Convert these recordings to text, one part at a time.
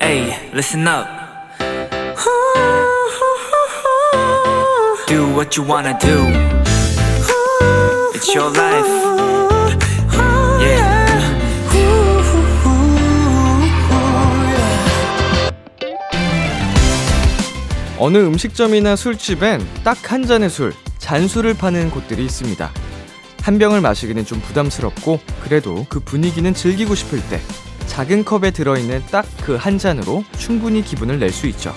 Hey, listen up. Do what you wanna do. It's your life. Yeah. 어느 음식점이나 술집엔 딱 한 잔의 술, 잔술을 파는 곳들이 있습니다. 한 병을 마시기는 좀 부담스럽고 그래도 그 분위기는 즐기고 싶을 때 작은 컵에 들어있는 딱 그 한 잔으로 충분히 기분을 낼 수 있죠.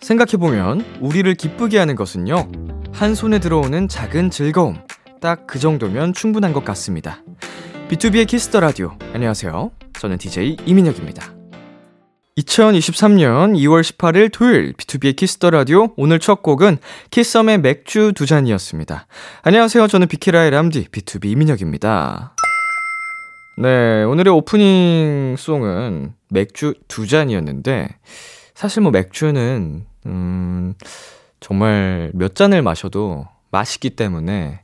생각해보면 우리를 기쁘게 하는 것은요. 한 손에 들어오는 작은 즐거움. 딱 그 정도면 충분한 것 같습니다. B2B의 키스터 라디오. 안녕하세요. 저는 DJ 이민혁입니다. 2023년 2월 18일 토요일 B2B의 키스터 라디오 오늘 첫 곡은 키썸의 맥주 두 잔이었습니다. 안녕하세요. 저는 비키라의 람디 BTOB 이민혁입니다. 네, 오늘의 오프닝 song은 맥주 두 잔이었는데 사실 뭐 맥주는 음 정말 몇 잔을 마셔도 맛있기 때문에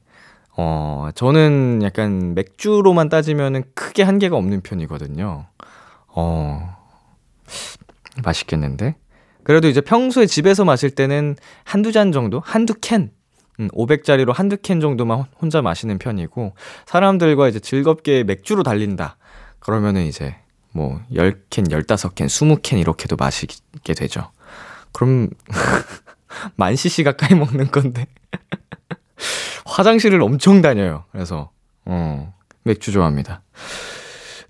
어, 저는 약간 맥주로만 따지면은 크게 한계가 없는 편이거든요. 어, 맛있겠는데? 그래도 이제 평소에 집에서 마실 때는 한두 잔 정도? 한두 캔? 음, 500짜리로 한두 캔 정도만 혼자 마시는 편이고, 사람들과 이제 즐겁게 맥주로 달린다. 그러면은 이제 뭐 10캔, 15캔, 20캔 이렇게도 마시게 되죠. 그럼, 만 cc 가까이 먹는 건데. 화장실을 엄청 다녀요. 그래서, 어, 맥주 좋아합니다.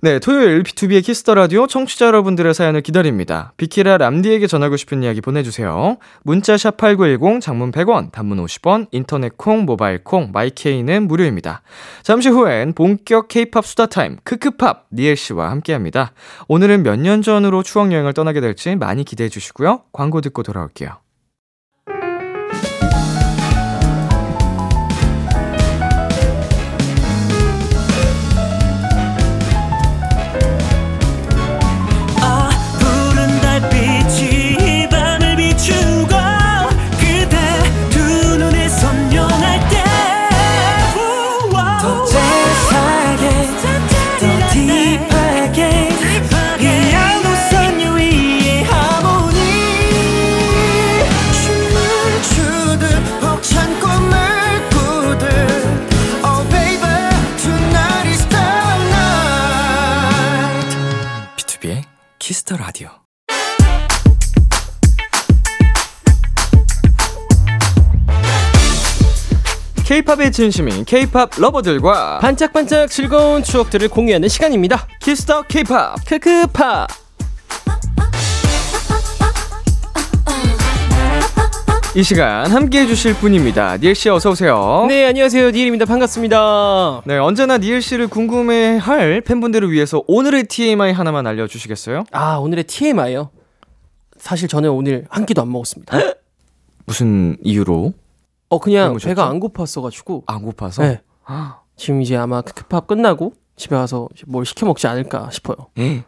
네, 토요일 B2B의 키스터 라디오 청취자 여러분들의 사연을 기다립니다. 비키라 람디에게 전하고 싶은 이야기 보내주세요. 문자 샵 #8910 장문 100원, 단문 50원, 인터넷 콩, 모바일 콩, 마이 K는 무료입니다. 잠시 후엔 본격 K-팝 수다 타임 크크팝 니엘 씨와 함께합니다. 오늘은 몇 년 전으로 추억 여행을 떠나게 될지 많이 기대해 주시고요. 광고 듣고 돌아올게요. Kiss the Radio. K-팝에 진심인 K-팝 lover들과 반짝반짝 즐거운 추억들을 공유하는 시간입니다. Kiss the K-팝. 크크팝. 이 시간 함께 해 주실 분입니다. 니엘 씨 어서 오세요. 네, 안녕하세요. 니엘입니다. 반갑습니다. 네, 언제나 니엘 씨를 궁금해할 팬분들을 위해서 오늘의 TMI 하나만 알려주시겠어요? 아, 오늘의 TMI요. 사실 저는 오늘 한 끼도 안 먹었습니다. 무슨 이유로? 어, 그냥 굶으셨죠? 배가 안 고팠어가지고. 안 고파서? 네. 지금 이제 아마 크크팝 끝나고 집에 가서 뭘 시켜 먹지 않을까 싶어요. 예.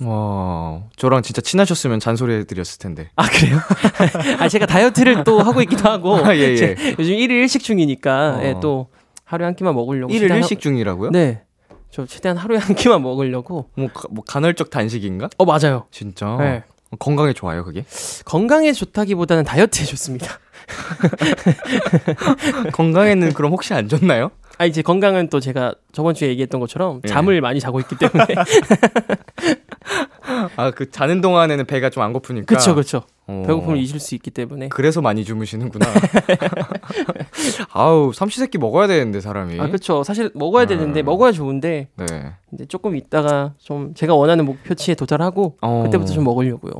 와, 저랑 진짜 친하셨으면 잔소리 해드렸을 텐데. 아, 그래요? 아, 제가 다이어트를 또 하고 있기도 하고. 아, 예, 예. 제- 요즘 1일 일식 중이니까, 어. 예, 또 하루에 한 끼만 먹으려고. 일일 최대한 일식 중이라고요? 하... 네. 저 최대한 하루에 한 끼만 먹으려고. 뭐, 가- 뭐 간헐적 단식인가? 어, 맞아요. 진짜? 네. 건강에 좋아요, 그게? 건강에 좋다기보다는 다이어트에 좋습니다. 건강에는 그럼 혹시 안 좋나요? 아 이제 건강은 또 제가 저번 주에 얘기했던 것처럼 예. 잠을 많이 자고 있기 때문에 아, 그 자는 동안에는 배가 좀 안 고프니까. 그렇죠 그렇죠 어. 배고픔을 잊을 수 있기 때문에 그래서 많이 주무시는구나. 아우, 삼시세끼 먹어야 되는데, 사람이. 아 그렇죠 사실 먹어야 되는데 음. 먹어야 좋은데 네. 이제 조금 있다가 좀 제가 원하는 목표치에 도달하고 어. 그때부터 좀 먹으려고요.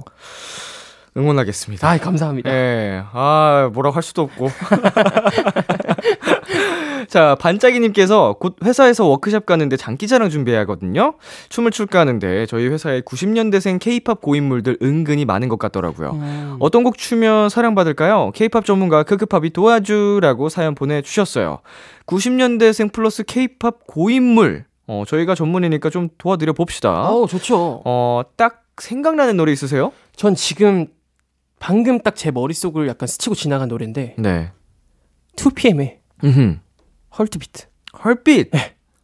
응원하겠습니다. 아 감사합니다. 예. 아, 뭐라고 할 수도 없고. 자, 반짝이님께서 곧 회사에서 워크샵 가는데 장기자랑 준비해야 하거든요. 춤을 출까 하는데 저희 회사에 90년대생 케이팝 고인물들 은근히 많은 것 같더라고요. 음. 어떤 곡 추면 사랑받을까요? 케이팝 전문가 크크팝이 도와주라고 사연 보내주셨어요. 90년대생 플러스 케이팝 고인물. 어, 저희가 전문이니까 좀 도와드려 봅시다. 어 좋죠. 어, 딱 생각나는 노래 있으세요? 전 지금 방금 딱 제 머릿속을 약간 스치고 지나간 노래인데 네. 2PM의 음흠. Heartbeat. Heartbeat.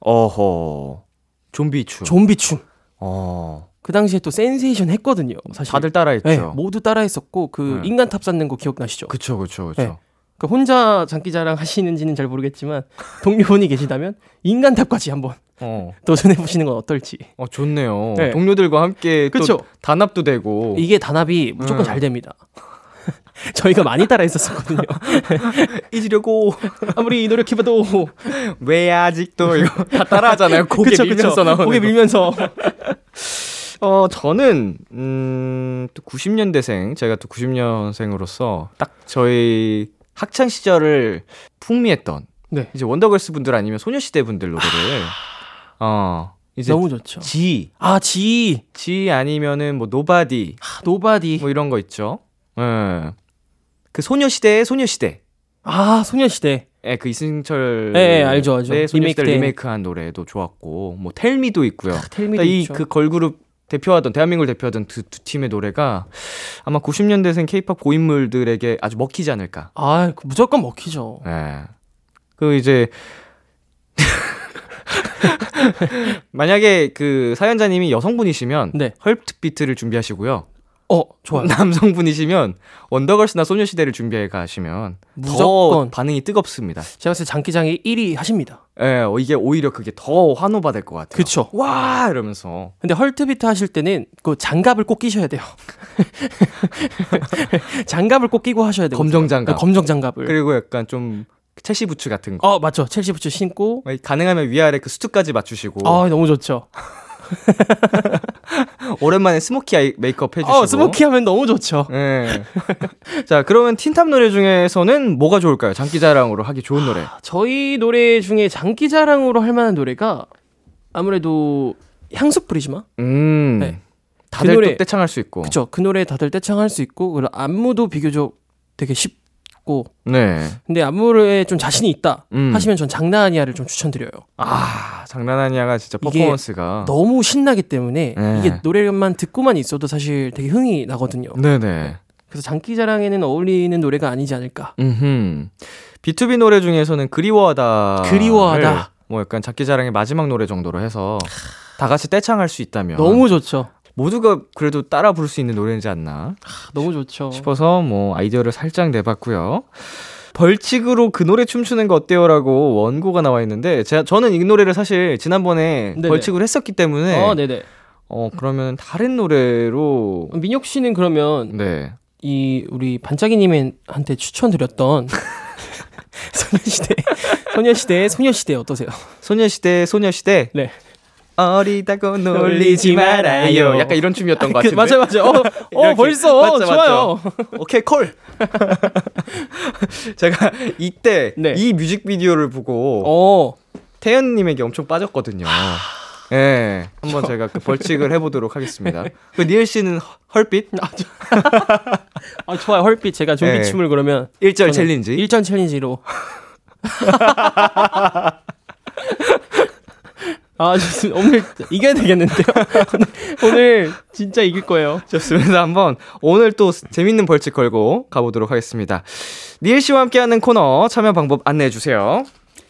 어허. 좀비 춤. 좀비 춤. 어. 그 당시에 또 센세이션 했거든요. 사실. 다들 따라했죠. 네, 모두 따라했었고 그 네. 인간 탑 쌓는 거 기억나시죠? 그쵸, 그쵸, 그쵸. 네. 그 혼자 장기자랑 하시는지는 잘 모르겠지만 동료분이 계시다면 인간 탑까지 한번 어. 도전해 보시는 건 어떨지. 어, 좋네요. 네. 동료들과 함께 그쵸. 또 단합도 되고. 이게 단합이 무조건 음. 잘 됩니다. 저희가 많이 따라 했었거든요. 잊으려고. 아무리 노력해봐도 왜 아직도 이거 다 따라하잖아요. 고개 그쵸, 밀면서. 나오는 고개 거. 밀면서 어, 저는, 음, 또 90년대생, 제가 또 90년생으로서 딱 저희 학창 시절을 풍미했던, 네. 이제 원더걸스 분들 아니면 소녀시대 분들 노래를, 어, 이제 너무 좋죠. 지, 아, 지. 지 아니면은 뭐 Nobody, 아, Nobody. 뭐 이런 거 있죠. 예. 그 소녀시대의 소녀시대. 아, 소녀시대. 예, 그 이승철. 예, 예, 알죠, 알죠. 네, 소녀시대 리메이크된. 리메이크한 노래도 좋았고, 뭐 텔미도 있고요. 텔미도 이 있죠. 그 걸그룹 대표하던 대한민국을 대표하던 두, 두 팀의 노래가 아마 90년대생 케이팝 고인물들에게 아주 먹히지 않을까. 아, 그 무조건 먹히죠. 예. 그 이제 만약에 그 사연자님이 여성분이시면 네. 헐트 비트를 준비하시고요. 어, 좋아요. 남성분이시면 원더걸스나 소녀시대를 무조건 가시면 더 무조건. 반응이 뜨겁습니다. 제가 봤을 때 장기장이 1위 하십니다. 예, 어, 이게 오히려 그게 더 환호받을 것 같아요. 그쵸. 와 이러면서 근데 헐트비트 하실 때는 그 장갑을 꼭 끼셔야 돼요. 장갑을 꼭 끼고 하셔야 돼요. 검정 장갑. 검정 장갑을. 그리고 약간 좀 첼시 부츠 같은 거. 어, 맞죠. 첼시 부츠 신고. 가능하면 위아래 그 수트까지 맞추시고 아, 너무 좋죠. 오랜만에 smoky eye 메이크업 해주시고 어, smoky 하면 너무 좋죠. 네. 자 그러면 틴탑 노래 중에서는 뭐가 좋을까요? 장기자랑으로 하기 좋은 노래 저희 노래 중에 장기자랑으로 할 만한 노래가 아무래도 향수 뿌리지 마? 음 네. 다들 그 노래- 또 떼창할 수 있고 그쵸. 그 노래 다들 떼창할 수 있고, 그리고 안무도 비교적 되게 쉽 고, 네. 근데 안무에 좀 자신이 있다 음. 하시면 전 장난 아니야를 좀 추천드려요. 아 장난 아니야가 진짜 퍼포먼스가 너무 신나기 때문에 네. 이게 노래만 듣고만 있어도 사실 되게 흥이 나거든요. 네 네 그래서 장기자랑에는 어울리는 노래가 아니지 않을까. 음흠 B2B 노래 중에서는 그리워하다 그리워하다. 뭐 약간 장기자랑의 마지막 노래 정도로 해서 다 같이 떼창할 수 있다면 너무 좋죠. 모두가 그래도 따라 부를 수 있는 노래이지 않나 너무 좋죠. 싶어서 뭐 아이디어를 살짝 내봤고요. 벌칙으로 그 노래 춤추는 거 어때요라고 원고가 나와 있는데 제가 저는 이 노래를 사실 지난번에 네네. 벌칙을 했었기 때문에 어, 네네. 어 그러면 다른 노래로 민혁 씨는 그러면 네 이 우리 반짝이님한테 추천드렸던 소녀시대 소녀시대 소녀시대 어떠세요? 소녀시대 소녀시대 네. 어리다고 놀리지 말아요. 약간 이런 춤이었던 것 그, 같은데. 맞아요, 맞아요. 어, 어. 벌써 맞죠, 좋아요. 오케이 콜. 제가 이때 네. 이 뮤직비디오를 보고 어, 태연님에게 엄청 빠졌거든요. 예, 한번 제가 그 벌칙을 해보도록 하겠습니다. 그 니엘 씨는 허- Heartbeat 아 좋아요. Heartbeat 제가 좀비 네. 춤을 그러면 일절 저는 챌린지. 일전 챌린지로. 아, 진짜 오늘 이겨야 되겠는데요? 오늘 진짜 이길 거예요. 좋습니다. 한번 오늘 또 재밌는 벌칙 걸고 가보도록 하겠습니다. 니엘 씨와 함께하는 코너 참여 방법 안내해 주세요.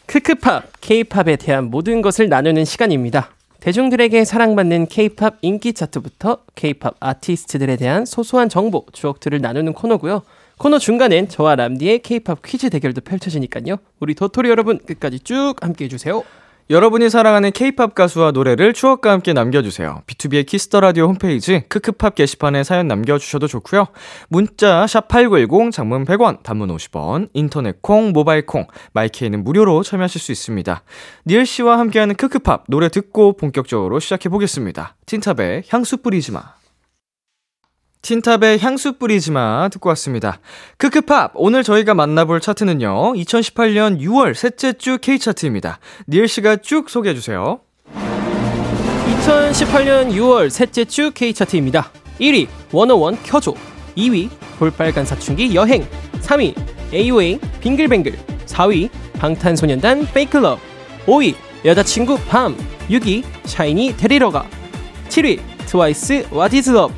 크크팝, 케이팝에 대한 모든 것을 나누는 시간입니다. 대중들에게 사랑받는 케이팝 인기 차트부터 케이팝 아티스트들에 대한 소소한 정보, 추억들을 나누는 코너고요. 코너 중간엔 저와 람디의 케이팝 퀴즈 대결도 펼쳐지니까요. 우리 도토리 여러분 끝까지 쭉 함께 해 주세요. 여러분이 사랑하는 K-팝 가수와 노래를 추억과 함께 남겨주세요. 비투비의 Kiss the 라디오 홈페이지 크크팝 게시판에 사연 남겨주셔도 좋고요. 문자 샵 #8910 장문 100원, 단문 50원, 인터넷 콩, 모바일 콩, 마이케이는 무료로 참여하실 수 있습니다. 니엘 씨와 함께하는 크크팝 노래 듣고 본격적으로 시작해 보겠습니다. 틴탑의 향수 뿌리지 마. 틴탑의 향수 뿌리지 마 듣고 왔습니다. 크크팝 오늘 저희가 만나볼 차트는요. 2018년 6월 셋째 주 K 차트입니다. 니엘 씨가 쭉 소개해 주세요. 2018년 6월 셋째 주 K차트입니다. 1위 워너원 켜줘 2위 볼빨간 사춘기 여행 3위 AOA 빙글뱅글 4위 방탄소년단 FAKE LOVE 5위 여자친구 밤 6위 샤이니 데리러가 7위 트와이스 What is Love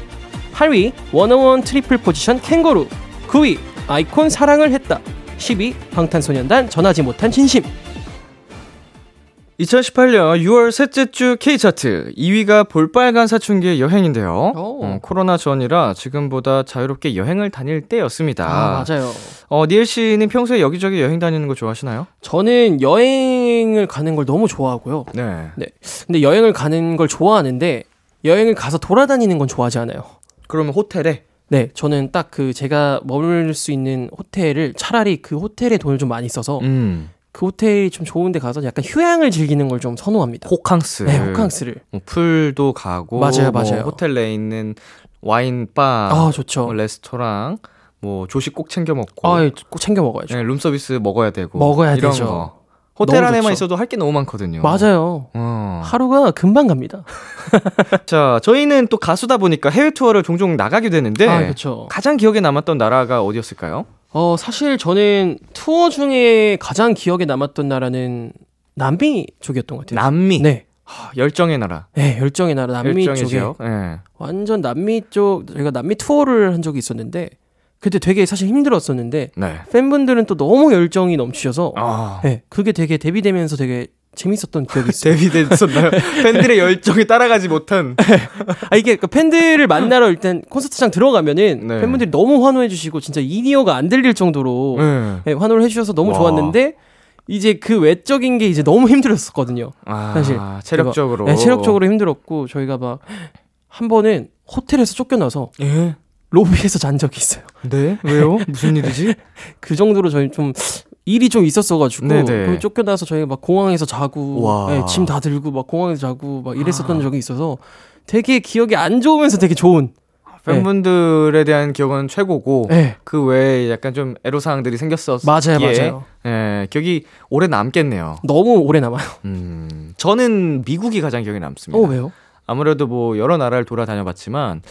8위 워너원 트리플 포지션 Kangaroo 9위 아이콘 사랑을 했다 10위 방탄소년단 전하지 못한 진심 2018년 6월 셋째 주 K차트 2위가 볼빨간 사춘기의 여행인데요. 오. 어, 코로나 전이라 지금보다 자유롭게 여행을 다닐 때였습니다. 아 맞아요 어, 니엘 씨는 평소에 여기저기 여행 다니는 거 좋아하시나요? 저는 여행을 가는 걸 너무 좋아하고요 네. 네 근데 여행을 가는 걸 좋아하는데 여행을 가서 돌아다니는 건 좋아하지 않아요 그러면 호텔에 네 저는 딱 그 제가 머물 수 있는 호텔을 차라리 그 호텔에 돈을 좀 많이 써서 음. 그 호텔이 좀 좋은 데 가서 약간 휴양을 즐기는 걸 좀 선호합니다 호캉스. 네 호캉스를 뭐 풀도 가고 맞아요, 뭐 맞아요. 호텔 내에 있는 와인 바, 아 좋죠 뭐 레스토랑, 뭐 조식 꼭 챙겨 먹고 아 꼭 챙겨 먹어야죠 네, 룸서비스 먹어야 되고 먹어야 이런 되죠. 거. 호텔 안에만 좋죠. 있어도 할 게 너무 많거든요. 맞아요 어. 하루가 금방 갑니다 자, 저희는 또 가수다 보니까 해외 투어를 종종 나가게 되는데 아 그렇죠 가장 기억에 남았던 나라가 어디였을까요? 어, 사실 저는 투어 중에 가장 기억에 남았던 나라는 남미 쪽이었던 것 같아요. 남미. 네. 하, 열정의 나라. 네, 열정의 나라 남미 열정의 쪽에. 네. 완전 남미 쪽 저희가 남미 투어를 한 적이 있었는데 그때 되게 사실 힘들었었는데 네. 팬분들은 또 너무 열정이 넘치셔서 아. 네, 그게 되게 데뷔되면서 되게 재밌었던 기억이 있어요. 데뷔됐었나요? 팬들의 열정에 따라가지 못한. 아 이게 그 팬들을 만나러 일단 콘서트장 들어가면은 네. 팬분들이 너무 환호해 주시고 진짜 인이어가 안 들릴 정도로 네. 네, 환호를 해 주셔서 너무 와. 좋았는데 이제 그 외적인 게 이제 너무 힘들었었거든요. 아, 사실 체력적으로. 네, 체력적으로 힘들었고 저희가 막 한 번은 호텔에서 쫓겨나서 예. 로비에서 잔 적이 있어요. 네? 왜요? 무슨 일이지? 그 정도로 저희 좀 일이 좀 있었어가지고 네네. 거기 쫓겨나서 저희가 막 공항에서 자고 와. 네, 짐다 들고 막 공항에서 자고 막 이랬었던 적이 있어서 되게 기억이 안 좋으면서 되게 좋은. 팬분들에 대한 기억은 최고고 네. 그 외에 약간 좀 애로사항들이 생겼었기에 맞아요, 맞아요. 예, 기억이 오래 남겠네요. 너무 오래 남아요. 음, 저는 미국이 가장 기억에 남습니다. 어 왜요? 아무래도 뭐 여러 나라를 돌아다녀봤지만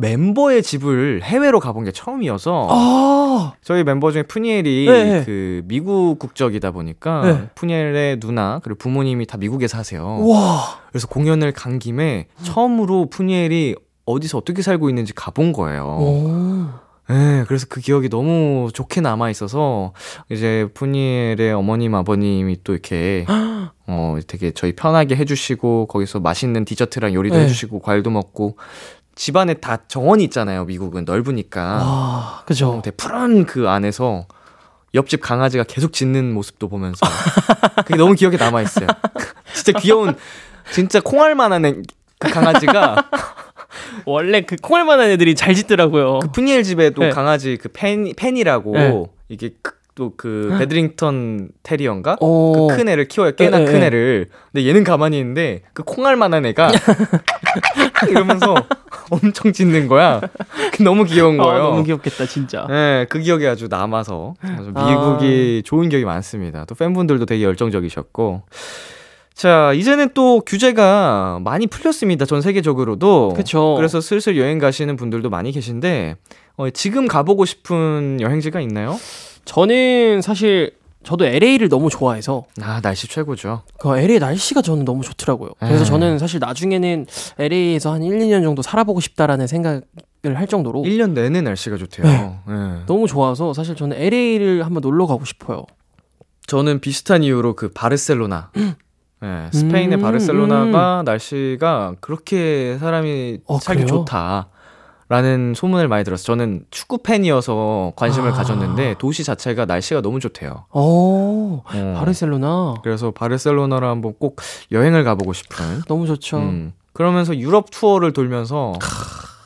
멤버의 집을 해외로 가본 게 처음이어서 아, 저희 멤버 중에 푸니엘이 네. 그 미국 국적이다 보니까 네. 푸니엘의 누나 그리고 부모님이 다 미국에 사세요. 와, 그래서 공연을 간 김에 처음으로 푸니엘이 어디서 어떻게 살고 있는지 가본 거예요. 오, 네, 그래서 그 기억이 너무 좋게 남아 있어서 이제 푸니엘의 어머님 아버님이 또 이렇게 어 되게 저희 편하게 해주시고 거기서 맛있는 디저트랑 요리도 네. 해주시고 과일도 먹고 집안에 다 정원이 있잖아요. 미국은 넓으니까 와, 그죠. 되게 푸른 그 안에서 옆집 강아지가 계속 짖는 모습도 보면서 그게 너무 기억에 남아 있어요. 진짜 귀여운 진짜 콩알만한 애- 그 강아지가 원래 그 콩알만한 애들이 잘 짖더라고요. 그 프니엘 집에도 네. 강아지 그 팬, 팬이라고 네. 이게 또 그 베드링턴 테리어인가? 오. 그큰 애를 키워요. 꽤나 네, 네, 큰 네. 애를. 근데 얘는 가만히 있는데 그 콩알만한 애가 이러면서 엄청 짖는 거야. 그 너무 귀여운 아, 거예요. 너무 귀엽겠다 진짜. 네, 그 기억이 아주 남아서 아주 아. 미국이 좋은 기억이 많습니다. 또 팬분들도 되게 열정적이셨고. 자, 이제는 또 규제가 많이 풀렸습니다. 전 세계적으로도. 그쵸. 그래서 슬슬 여행 가시는 분들도 많이 계신데 어, 지금 가보고 싶은 여행지가 있나요? 저는 사실 저도 LA를 너무 좋아해서 아, 날씨 최고죠. 그 LA 날씨가 저는 너무 좋더라고요. 그래서 에이. 저는 사실 나중에는 LA에서 한 1, 2년 정도 살아보고 싶다라는 생각을 할 정도로 1년 내내 날씨가 좋대요. 네. 네. 너무 좋아서 사실 저는 LA를 한번 놀러 가고 싶어요. 저는 비슷한 이유로 그 바르셀로나. 네, 스페인의 음, 바르셀로나가 날씨가 그렇게 사람이 어, 살기 그래요? 좋다. 라는 소문을 많이 들었어요. 저는 축구 팬이어서 관심을 아. 가졌는데 도시 자체가 날씨가 너무 좋대요. 어, 어. 바르셀로나 그래서 바르셀로나를 한번 꼭 여행을 가보고 싶은. 너무 좋죠. 음. 그러면서 유럽 투어를 돌면서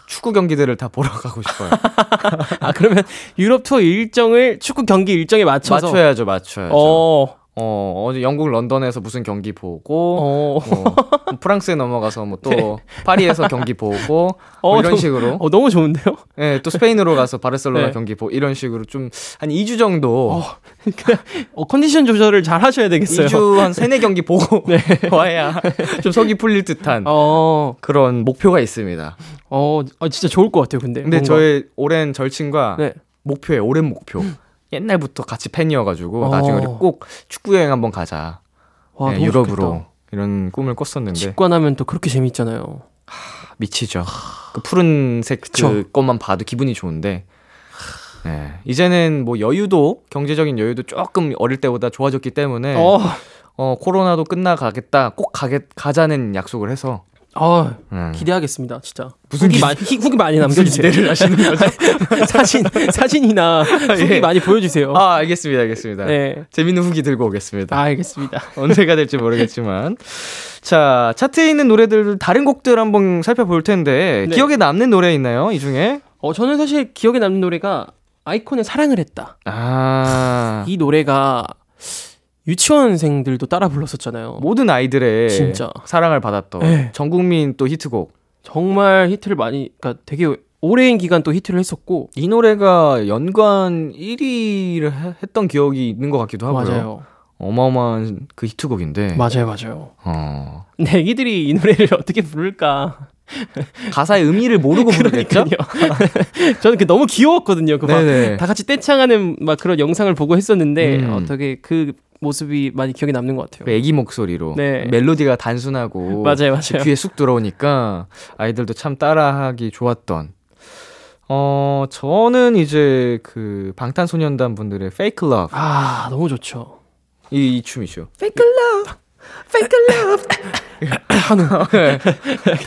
축구 경기들을 다 보러 가고 싶어요. 아 그러면 유럽 투어 일정을 축구 경기 일정에 맞춰서 맞춰야죠, 맞춰야죠. 어, 어, 어제 영국 런던에서 무슨 경기 보고, 어, 뭐, 프랑스에 넘어가서 뭐또 파리에서 경기 보고, 뭐 어, 이런 너- 식으로. 어, 너무 좋은데요? 예, 또 스페인으로 가서 바르셀로나 네. 경기 보고, 이런 식으로 좀 한 2주 정도, 어, 컨디션 조절을 잘 하셔야 되겠어요. 2주 한 3, 4경기 보고 네. 와야 좀 속이 풀릴 듯한 어, 그런 목표가 있습니다. 어, 어, 진짜 좋을 것 같아요. 근데. 근데 뭔가. 저의 오랜 절친과 네. 목표예요, 오랜 목표. 옛날부터 같이 팬이어가지고 어. 나중에 우리 꼭 축구 여행 한번 가자. 와, 네, 유럽으로 좋겠다. 이런 꿈을 꿨었는데 직관하면 또 그렇게 재밌잖아요. 미치죠. 그 푸른색 그쵸. 그 것만 봐도 기분이 좋은데 네. 이제는 뭐 여유도 경제적인 여유도 조금 어릴 때보다 좋아졌기 때문에 어, 어, 코로나도 끝나가겠다. 꼭 가게 가자는 약속을 해서 어, 음. 기대하겠습니다, 진짜. 무슨 후기 기- 많이 후기 많이 남겨주세요. 기대를 하시는 거죠? 사진 사진이나 후기 예. 많이 보여주세요. 아, 알겠습니다. 알겠습니다. 네, 재밌는 후기 들고 오겠습니다. 아, 알겠습니다. 언제가 될지 모르겠지만. 자, 차트에 있는 노래들 다른 곡들 한번 살펴볼 텐데 네. 기억에 남는 노래 있나요? 이 중에? 어, 저는 사실 기억에 남는 노래가 아이콘의 사랑을 했다. 아. 이 노래가 유치원생들도 따라 불렀었잖아요. 모든 아이들의 진짜. 사랑을 받았던 네. 전 국민 또 히트곡. 정말 히트를 많이, 그러니까 되게 오랜 기간 또 히트를 했었고. 이 노래가 연간 1위를 했던 기억이 있는 것 같기도 하고요. 맞아요. 어마어마한 그 히트곡인데. 맞아요, 맞아요. 어. 근데 애기들이 이 노래를 어떻게 부를까? 가사의 의미를 모르고 부르겠죠? 저는 그 너무 귀여웠거든요. 그 막. 다 같이 떼창하는 막 그런 영상을 보고 했었는데 음. 어떻게 그 모습이 많이 기억에 남는 것 같아요. 그 애기 목소리로 네. 멜로디가 단순하고 맞아요, 맞아요. 귀에 쑥 들어오니까 아이들도 참 따라하기 좋았던. 어 저는 이제 그 방탄소년단 분들의 Fake Love 아 너무 좋죠. 이, 이 춤이죠. Fake love, fake love.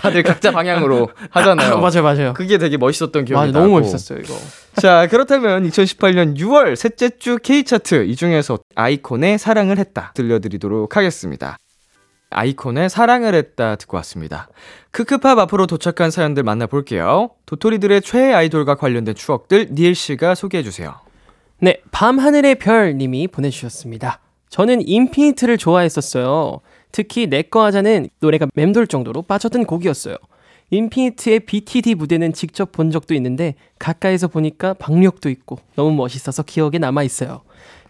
다들 각자 방향으로 하잖아요. 아, 맞아요, 맞아요. 그게 되게 멋있었던 기억이 맞아, 나고. 너무 멋있었어요 이거. 자, 그렇다면 2018년 6월 셋째 주 K차트 이 중에서 아이콘의 사랑을 했다 들려드리도록 하겠습니다. 아이콘의 사랑을 했다 듣고 왔습니다. 크크팝 앞으로 도착한 사연들 만나볼게요. 도토리들의 최애 아이돌과 관련된 추억들 니엘 씨가 소개해 주세요. 네, 밤하늘의 별님이 보내주셨습니다. 저는 인피니트를 좋아했었어요. 특히 내꺼 하자는 노래가 맴돌 정도로 빠져든 곡이었어요. 인피니트의 BTD 무대는 직접 본 적도 있는데 가까이서 보니까 박력도 있고 너무 멋있어서 기억에 남아 있어요.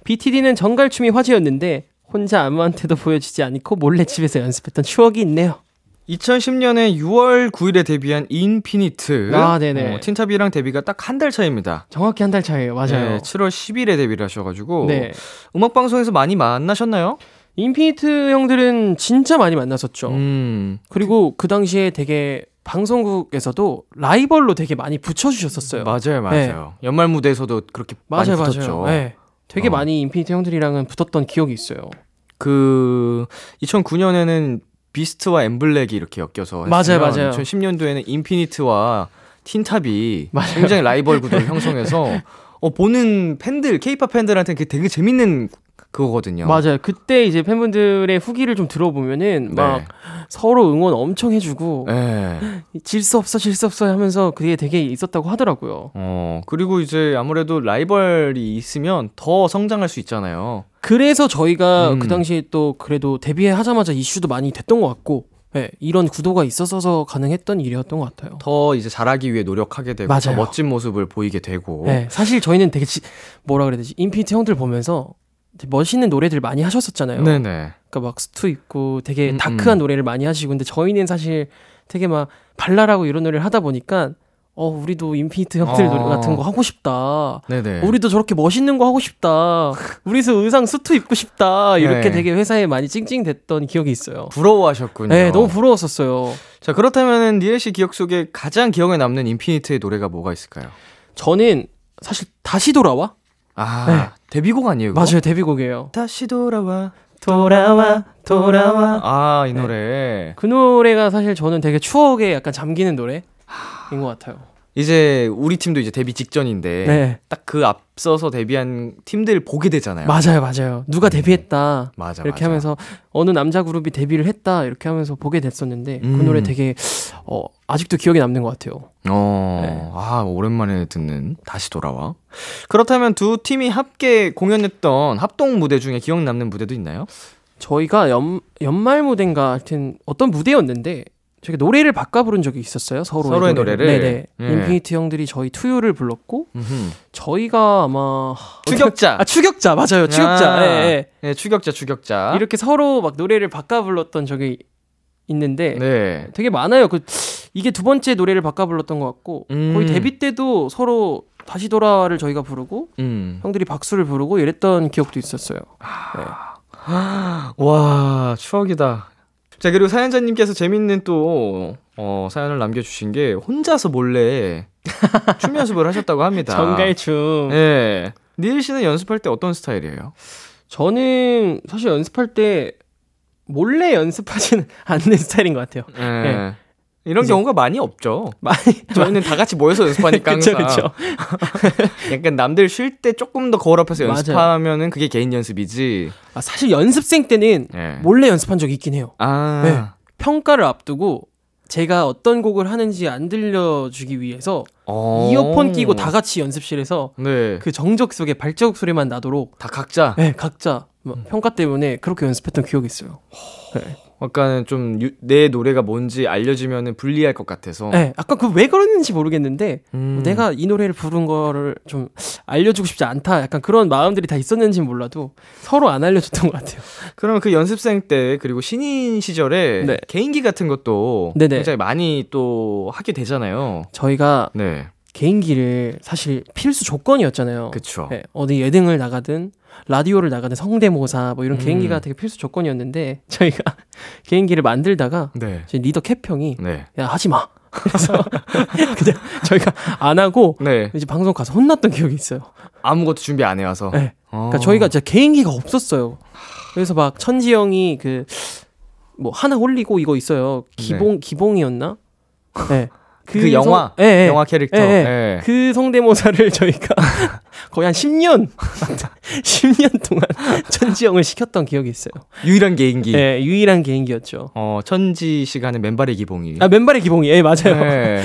BTD는 전갈춤이 화제였는데 혼자 아무한테도 보여지지 않고 몰래 집에서 연습했던 추억이 있네요. 2010년에 6월 9일에 데뷔한 인피니트. 아, 네네. 어, 틴탑이랑 데뷔가 딱 한 달 차입니다. 정확히 한 달 차이에요. 맞아요. 네, 7월 10일에 데뷔를 하셔가지고 네. 음악 방송에서 많이 만나셨나요? 인피니트 형들은 진짜 많이 만났었죠. 음, 그리고 그 당시에 되게 방송국에서도 라이벌로 되게 많이 붙여주셨었어요. 맞아요, 맞아요. 연말 무대에서도 그렇게 많이 맞아요, 붙었죠. 맞아요. 네. 되게 어. 많이 인피니트 형들이랑은 붙었던 기억이 있어요. 그 2009년에는 비스트와 엠블랙이 이렇게 엮여서 맞아요, 맞아요. 2010년도에는 인피니트와 틴탑이 맞아요. 굉장히 라이벌 구도를 형성해서 어, 보는 팬들, 케이팝 팬들한테 그게 되게 재밌는 그거거든요. 맞아요. 그때 이제 팬분들의 후기를 좀 들어보면은 막 네. 서로 응원 엄청 해주고 네. 질수 없어, 질 수 없어 하면서 그게 되게 있었다고 하더라고요. 어, 그리고 이제 아무래도 라이벌이 있으면 더 성장할 수 있잖아요. 그래서 저희가 음. 그 당시에 또 그래도 데뷔하자마자 이슈도 많이 됐던 것 같고, 네, 이런 구도가 있어서 가능했던 일이었던 것 같아요. 더 이제 잘하기 위해 노력하게 되고 더 맞아요. 멋진 모습을 보이게 되고. 네, 사실 저희는 되게 지- 뭐라 그래야 되지? 인피니트 형들 보면서 멋있는 노래들 많이 하셨었잖아요. 네네. 그러니까 막 수트 있고 되게 음, dark한 음. 노래를 많이 하시고 근데 저희는 사실 되게 막 발랄하고 이런 노래를 하다 보니까 어 우리도 인피니트 형들 어. 노래 같은 거 하고 싶다. 네네. 우리도 저렇게 멋있는 거 하고 싶다. 우리도 의상 수트 입고 싶다. 이렇게 네. 되게 회사에 많이 찡찡댔던 기억이 있어요. 부러워하셨군요. 네, 너무 부러웠었어요. 자, 그렇다면 니엘 씨 기억 속에 가장 기억에 남는 인피니트의 노래가 뭐가 있을까요? 저는 사실 다시 돌아와? 아, 네. 데뷔곡 아니에요? 그거? 맞아요, 데뷔곡이에요. 다시 돌아와. 돌아와, 돌아와. 아, 이 노래. 그 노래가 사실 저는 되게 추억에 약간 잠기는 노래인 것 같아요. 이제 우리 팀도 이제 데뷔 직전인데 네. 딱그 앞서서 데뷔한 팀들 보게 되잖아요. 맞아요, 맞아요. 누가 데뷔했다. 맞아. 이렇게 맞아. 하면서 어느 남자 그룹이 데뷔를 했다. 이렇게 하면서 보게 됐었는데 음. 그 노래 되게 어, 아직도 기억에 남는 것 같아요. 어, 네. 아, 오랜만에 듣는 다시 돌아와. 그렇다면 두 팀이 함께 공연했던 합동 무대 중에 기억 남는 무대도 있나요? 저희가 연, 연말 무대인가 하여튼 어떤 무대였는데 저희가 노래를 바꿔 부른 적이 있었어요. 서로의, 서로의 노래를? 네네. 예. 인피니트 형들이 저희 To You를 불렀고 음흠. 저희가 아마 추격자. 아 추격자 맞아요. 추격자. 아, 예, 예. 네, 추격자, 추격자. 이렇게 서로 막 노래를 바꿔 불렀던 적이 있는데 네. 되게 많아요. 그 이게 두 번째 노래를 바꿔 불렀던 것 같고 음. 거의 데뷔 때도 서로 다시 돌아와를 저희가 부르고 음. 형들이 박수를 부르고 이랬던 기억도 있었어요. 네. 와, 추억이다. 자, 그리고 사연자님께서 재밌는 또, 어, 사연을 남겨주신 게, 혼자서 몰래 춤 연습을 하셨다고 합니다. 정갈춤. 예. 니일 씨는 연습할 때 어떤 스타일이에요? 저는 사실 연습할 때 몰래 연습하지는 않는 스타일인 것 같아요. 예. 네. 이런 이제- 경우가 많이 없죠. 많이 저희는 다 같이 모여서 연습하니까 항상. 그쵸. 약간 남들 쉴 때 조금 더 거울 앞에서. 연습하면은 그게 개인 연습이지. 아, 사실 연습생 때는 예. 몰래 연습한 적이 있긴 해요. 아. 네. 평가를 앞두고 제가 어떤 곡을 하는지 안 들려주기 위해서 어. 이어폰 끼고 다 같이 연습실에서 네. 그 정적 속에 발자국 소리만 나도록 다 각자 네, 각자 뭐 평가 때문에 그렇게 연습했던 기억이 있어요. 약간 좀 내 노래가 뭔지 알려주면은 불리할 것 같아서. 네, 아까 그 왜 그러는지 모르겠는데 음. 내가 이 노래를 부른 거를 좀 알려주고 싶지 않다. 약간 그런 마음들이 다 있었는지 는 몰라도 서로 안 알려줬던 것 같아요. 그러면 그 연습생 때 그리고 신인 시절에 네. 개인기 같은 것도 네네. 굉장히 많이 또 하게 되잖아요. 저희가 네, 개인기를 사실 필수 조건이었잖아요. 그쵸. 네, 어디 예능을 나가든 라디오를 나가든 성대모사 뭐 이런 음. 개인기가 되게 필수 조건이었는데 저희가 개인기를 만들다가 네, 저희 리더 캡 형이 네, 야 하지 마. 그래서 그냥 저희가 안 하고 네. 이제 방송 가서 혼났던 기억이 있어요. 아무것도 준비 안 해와서. 네. 어. 그러니까 저희가 진짜 개인기가 없었어요. 그래서 막 천지 형이 그 뭐 하나 홀리고 이거 있어요. 기봉 기봉이었나? 네. 그 영화, 성- 예, 예. 영화 캐릭터. 예, 예. 네. 그 성대모사를 저희가 거의 한 10년 10년 동안 천지 형을 시켰던 기억이 있어요. 유일한 개인기. 네, 유일한 개인기였죠. 어, 천지 시간에 맨발의 기봉이. 아 맨발의 기봉이 예 맞아요. 네.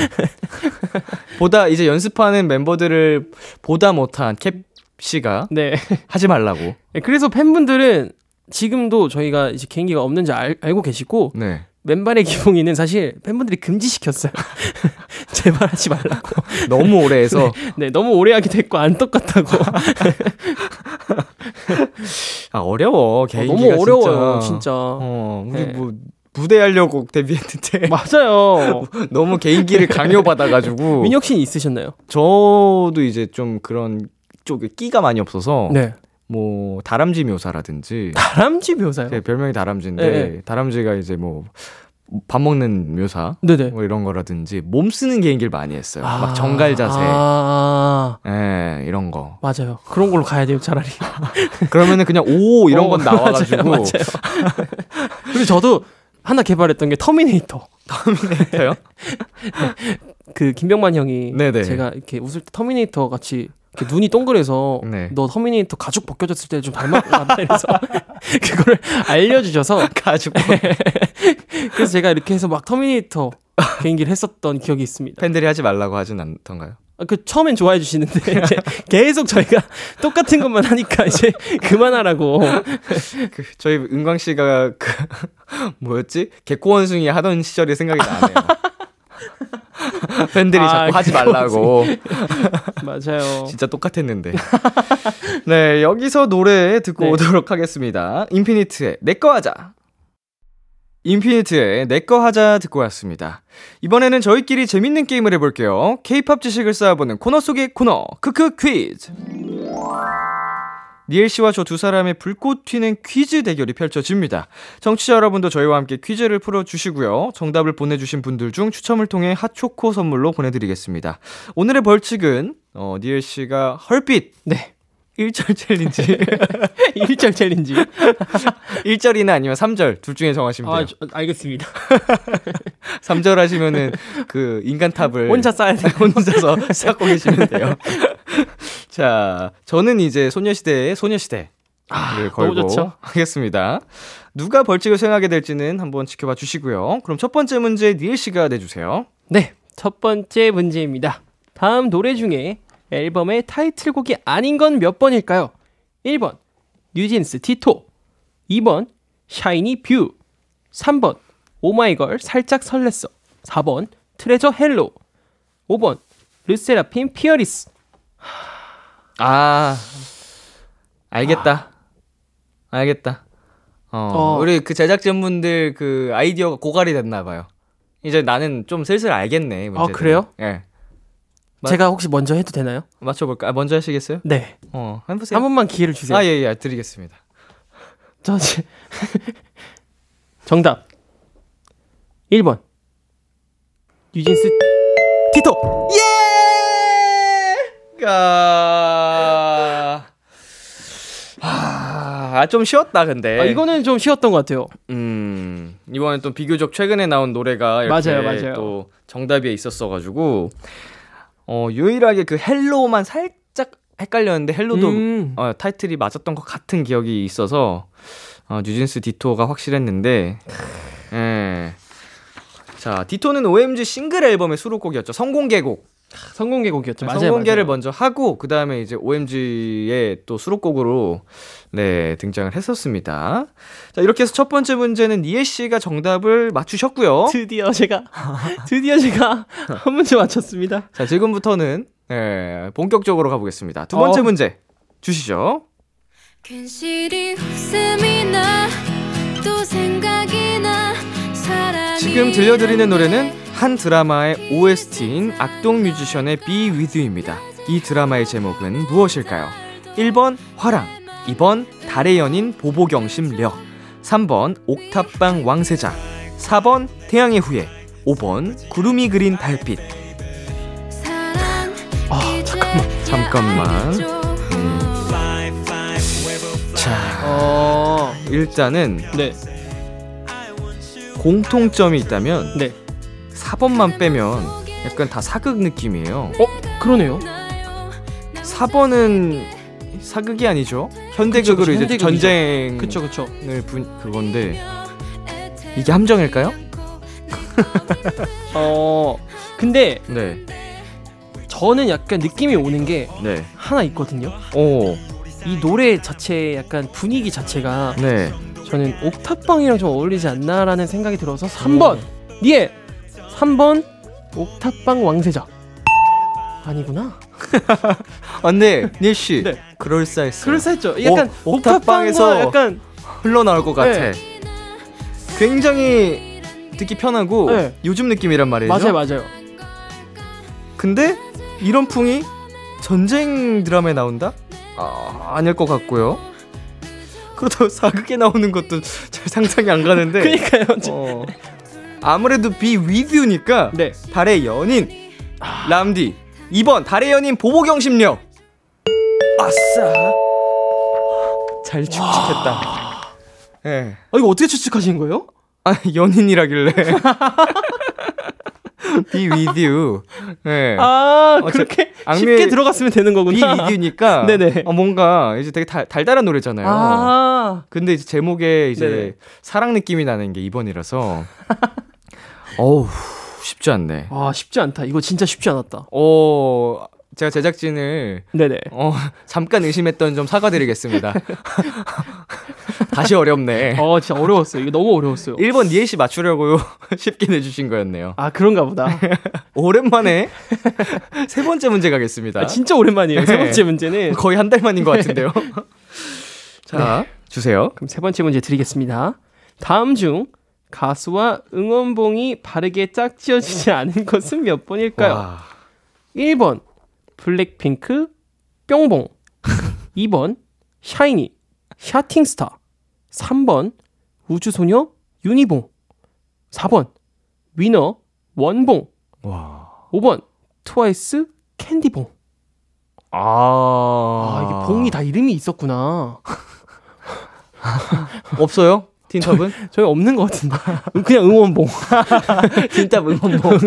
보다 이제 연습하는 멤버들을 보다 못한 캡 씨가 네. 하지 말라고. 네, 그래서 팬분들은 지금도 저희가 이제 개인기가 없는지 알, 알고 계시고 네. 맨발의 기봉이는 사실 팬분들이 금지시켰어요. 제발 하지 말라고. 너무 오래 해서 네, 너무 오래 하게 됐고 안 똑같다고. 아, 어려워. 어, 개인기가 너무 어려워요, 진짜. 진짜. 어, 우리 네. 뭐 무대 하려고 데뷔했는데 맞아요. 너무 개인기를 강요받아가지고 민혁 씨는 있으셨나요? 저도 이제 좀 그런 쪽에 끼가 많이 없어서 네. 뭐 다람쥐 묘사라든지 다람쥐 묘사요. 제 별명이 다람쥐인데 네, 다람쥐가 이제 뭐 밥 먹는 묘사 네네. 뭐 이런 거라든지 몸 쓰는 개인기를 많이 했어요. 아, 막 전갈 자세, 아, 예 이런 거. 맞아요. 그런 걸로 가야 돼요, 차라리. 그러면은 그냥 오 이런 어, 건 나와가지고 맞아요, 맞아요. 그리고 저도 하나 개발했던 게 터미네이터. 터미네이터요? 그 김병만 형이 네네. 제가 이렇게 웃을 때 터미네이터 같이 눈이 동그래서 네. 너 터미네이터 가죽 벗겨졌을 때 좀 닮았다 이래서 그거를 알려주셔서 가지고 그래서 제가 이렇게 해서 막 터미네이터 개인기를 했었던 기억이 있습니다. 팬들이 하지 말라고 하진 않던가요? 아, 그 처음엔 좋아해 주시는데 이제 계속 저희가 똑같은 것만 하니까 이제 그만하라고. 그 저희 은광 씨가 그 뭐였지 개코 원숭이 하던 시절이 생각이 나네요. 팬들이 아, 자꾸 하지 말라고 맞아요. 진짜 똑같았는데. 네 여기서 노래 듣고 네. 오도록 하겠습니다. 인피니트의 내꺼 하자. 인피니트의 내꺼 하자 듣고 왔습니다. 이번에는 저희끼리 재밌는 게임을 해볼게요. 케이팝 지식을 쌓아보는 코너 속의 코너 크크 퀴즈. 니엘 씨와 저 두 사람의 불꽃 튀는 퀴즈 대결이 펼쳐집니다. 청취자 여러분도 저희와 함께 퀴즈를 풀어주시고요. 정답을 보내주신 분들 중 추첨을 통해 핫초코 선물로 보내드리겠습니다. 오늘의 벌칙은 어, 니엘 씨가 헐빛 네. 1절 challenge 일절 챌린지. 1절이나 아니면 3절 둘 중에 정하시면 아, 돼요. 저- 알겠습니다. 3절 하시면은 그 인간탑을 혼자 쌓아야 돼. 혼자서 쌓고 계시면 돼요. 자, 저는 이제 소녀시대의 소녀시대를 걸고 아, 너무 좋죠. 하겠습니다. 누가 벌칙을 수행하게 될지는 한번 지켜봐 주시고요. 그럼 첫 번째 문제 니엘 씨가 내주세요. 네. 첫 번째 문제입니다. 다음 노래 중에 앨범의 타이틀곡이 아닌 건 몇 번일까요? 1번 뉴진스 Ditto 2번 샤이니 View 3번 오마이걸 살짝 설렜어 4번 트레저 Hello 5번 르세라핌 Fearless 아, 알겠다. 알겠다. 어, 어. 우리 그 제작진분들 그 아이디어가 고갈이 됐나 봐요. 이제 나는 좀 슬슬 알겠네. 문제들. 그래요? 예. 맞- 제가 혹시 먼저 해도 되나요? 맞춰볼까? 아, 먼저 하시겠어요? 네. 어, 해보세요. 한 번만 기회를 주세요. 아, 예, 예, 드리겠습니다. 저 지- 정답 1번 뉴진스 티토 예! 아, 아, 좀 쉬웠다, 근데. 아, 이거는 좀 쉬웠던 것 같아요. 음, 이번엔 또 비교적 최근에 나온 노래가 이렇게 맞아요, 맞아요. 또 정답에 있었어가지고, 어, 유일하게 그 Hello만 살짝 헷갈렸는데, Hello도 음. 어, 타이틀이 맞았던 것 같은 기억이 있어서, 어, 뉴진스 Ditto가 확실했는데, 예. 자, Ditto는 OMG 싱글 앨범의 수록곡이었죠. 선공개곡. 선공개 곡이었죠. 맞아요. 선공개를 맞아요. 먼저 하고 그 다음에 이제 OMG의 또 수록곡으로 네 등장을 했었습니다. 자 이렇게 해서 첫 번째 문제는 니에 씨가 정답을 맞추셨고요. 드디어 제가 드디어 제가 한 문제 맞췄습니다. 자 지금부터는 네, 본격적으로 가보겠습니다. 두 번째 어. 문제 주시죠. 괜시리 웃음이 나또 생각이 나 사랑이 지금 들려드리는 노래는 한 드라마의 OST인 악동 뮤지션의 Be With You입니다. 이 드라마의 제목은 무엇일까요? 1번 화랑, 2번 달의 연인 보보경심력, 3번 옥탑방 왕세자, 4번 태양의 후예, 5번 구름이 그린 달빛. 아, 이제 잠깐만. 알죠. 자, 어, 일단은 네, 공통점이 있다면 네. 4번만 빼면 약간 다 사극 느낌이에요. 어, 그러네요. 4번은 사극이 아니죠? 현대극으로 그쵸, 이제 현대극이죠. 전쟁 그쵸, 그쵸. 을분 그건데 이게 함정일까요? 어, 근데 네, 저는 약간 느낌이 오는 게 네, 하나 있거든요. 오, 이 노래 자체 약간 분위기 자체가 네. 저는 옥탑방이랑 좀 어울리지 않나라는 생각이 들어서 3번 예 3번 옥탑방 왕세자 아니구나 아, 근데 닐 씨, 네. 그럴싸했어요. 그럴싸했죠 약간 오, 옥탑방에서 옥탑방에서 약간 흘러나올 것 같아. 네. 굉장히 듣기 편하고 네. 요즘 느낌이란 말이죠. 맞아요 맞아요 근데 이런 풍이 전쟁 드라마에 나온다? 아, 아닐 것 같고요. 그렇다고 사극에 나오는 것도 잘 상상이 안 가는데. 그러니까요 어, 아무래도 With You니까 네. 달의 연인. 람디 2번 달의 연인 보보경심력 아싸. 잘 축축했다. 예. 아, 이거 어떻게 추측하신 거예요? 아 연인이라길래. Be With You 예. 아 어, 그렇게 악뮤의- 쉽게 들어갔으면 되는 거구나. Be With You니까 네네. 어, 뭔가 이제 되게 달, 달달한 노래잖아요. 아. 근데 이제 제목에 이제 네네. 사랑 느낌이 나는 게 2번이라서 어우 쉽지 않네 아, 쉽지 않다 이거 진짜 쉽지 않았다 어, 제가 제작진을 네네 어, 잠깐 의심했던 점 사과드리겠습니다. 다시 어렵네. 어 진짜 어려웠어요 이거 너무 어려웠어요 1번 니에 씨 맞추려고 쉽게 내주신 거였네요. 아 그런가 보다 오랜만에 세 번째 문제 가겠습니다. 아, 진짜 오랜만이에요 세 네. 번째 문제는 거의 한 달 만인 것 같은데요. 자, 주세요. 그럼 세 번째 문제 드리겠습니다. 다음 중 가수와 응원봉이 바르게 짝지어지지 않은 것은 몇 번일까요? 와, 1번 블랙핑크 뿅봉. 2번 샤이니 샤팅스타. 3번 우주소녀 유니봉. 4번 위너 원봉. 와. 5번 트와이스 캔디봉. 아, 아 이게 봉이 다 이름이 있었구나. 없어요? 틴탑은? 저희 없는 것 같은데 그냥 응원봉 틴탑 응원봉.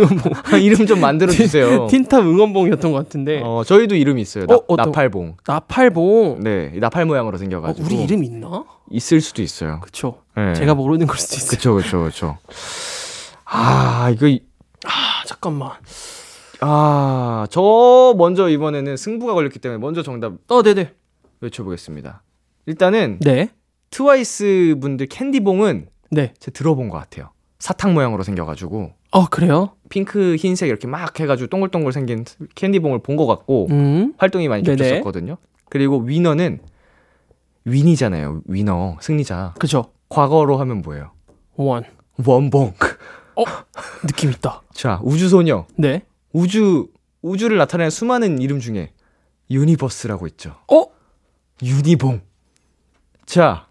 이름 좀 만들어 주세요. 틴탑 응원봉이었던 것 같은데 어, 저희도 이름이 있어요. 나, 어, 나팔봉. 나팔봉 네, 이 나팔 모양으로 어, 생겨가지고. 우리 이름 있나? 있을 수도 있어요. 그쵸 네. 제가 모르는 걸 수도 있어요 그쵸, 그쵸, 그쵸. 아, 이거, 이- 아 잠깐만 아, 저 먼저 이번에는 승부가 걸렸기 때문에 먼저 정답 어 네네 외쳐보겠습니다. 일단은 네 트와이스 분들 캔디봉은 네. 제가 들어본 것 같아요. 사탕 모양으로 생겨가지고 어 그래요? 핑크 흰색 이렇게 막 해가지고 동글동글 생긴 캔디봉을 본 것 같고 음 활동이 많이 네네. 겹쳤었거든요. 그리고 위너는 win이잖아요. 위너 승리자. 그죠 과거로 하면 뭐예요? won 원봉. 느낌 있다 자 우주소녀. 네 우주 우주를 나타내는 수많은 이름 중에 universe라고 있죠. 어? 유니봉. 자,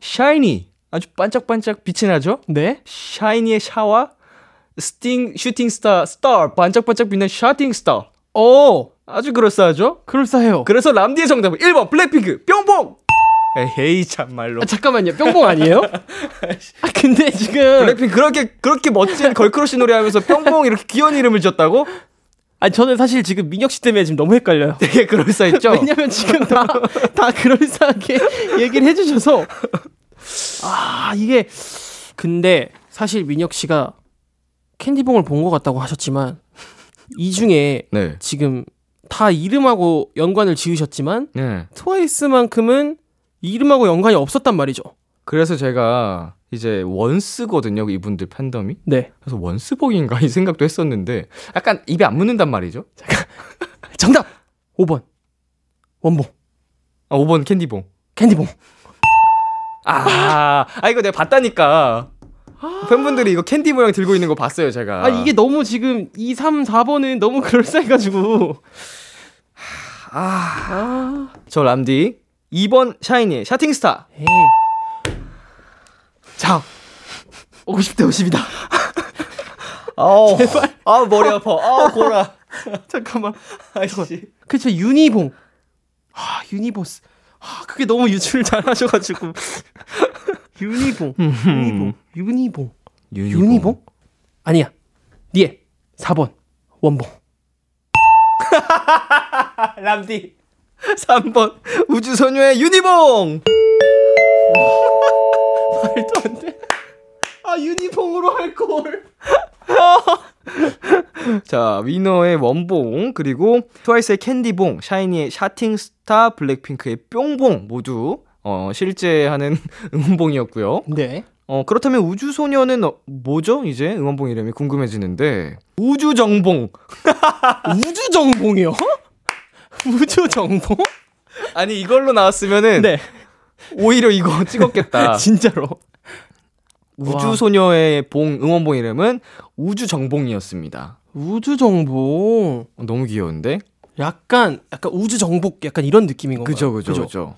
샤이니 아주 반짝반짝 빛이 나죠? 네? 샤이니의 샤와 스팅 shooting star 스타 반짝반짝 빛나는 샤팅 스타. 어, 아주 그럴싸하죠? 그럴싸해요. 그래서 람디의 정답은 1번 블랙핑크 뿅봉. 에헤이 참말로. 아, 잠깐만요. 뿅봉 아니에요? 아, 근데 지금 블랙핑크 그렇게 그렇게 멋진 girl crush 노래하면서 뿅봉 이렇게 귀여운 이름을 지었다고? 아 저는 사실 지금 민혁 씨 때문에 지금 너무 헷갈려요. 되게 그럴싸했죠? 왜냐면 지금 다, 다 그럴싸하게 얘기를 해주셔서. 아, 이게. 근데 사실 민혁 씨가 캔디봉을 본 것 같다고 하셨지만, 이 중에 네. 지금 다 이름하고 연관을 지으셨지만, 네. 트와이스만큼은 이름하고 연관이 없었단 말이죠. 그래서 제가 이제 원스거든요, 이분들 팬덤이. 네. 그래서 원스봉인가 이 생각도 했었는데 약간 입에 안 붙는단 말이죠. 정답! 5번. 원봉. 아, 5번 캔디봉. 캔디봉. 아, 아 이거 내가 봤다니까. 팬분들이 이거 캔디 모양 들고 있는 거 봤어요, 제가. 아, 이게 너무 지금 2, 3, 4번은 너무 그럴싸해가지고. 아. 저 람디 2번 샤이니의 샤팅스타. 에이. 자. 50대 50이다. 아우, 제발. 아, 머리 아파. 아, 고라. 잠깐만. 아이씨. 그쵸, 유니봉. 아, universe. 아, 그게 너무 유추를 잘 하셔가지고. 유니봉. 유니봉. 유니봉. 유니봉? 아니야. 니엘. 4번. 원봉. 람디 3번 우주소녀의 유니봉. 말도 안 돼. 아, 유니봉으로 할 걸. 자, 위너의 원봉, 그리고 트와이스의 캔디봉, 샤이니의 샤팅스타, 블랙핑크의 뿅봉 모두 어, 실제 하는 응원봉이었고요. 네. 어, 그렇다면 우주소녀는 어, 뭐죠? 이제 응원봉 이름이 궁금해지는데. 우주정봉. 우주정봉이요? 우주정봉? 아니, 이걸로 나왔으면은 네. 오히려 이거 찍었겠다. 진짜로. 우주소녀의 봉, 응원봉 이름은 우주정봉이었습니다. 우주정봉. 어, 너무 귀여운데? 약간, 약간 우주정복 약간 이런 느낌인 건가요? 그죠, 그죠, 그죠.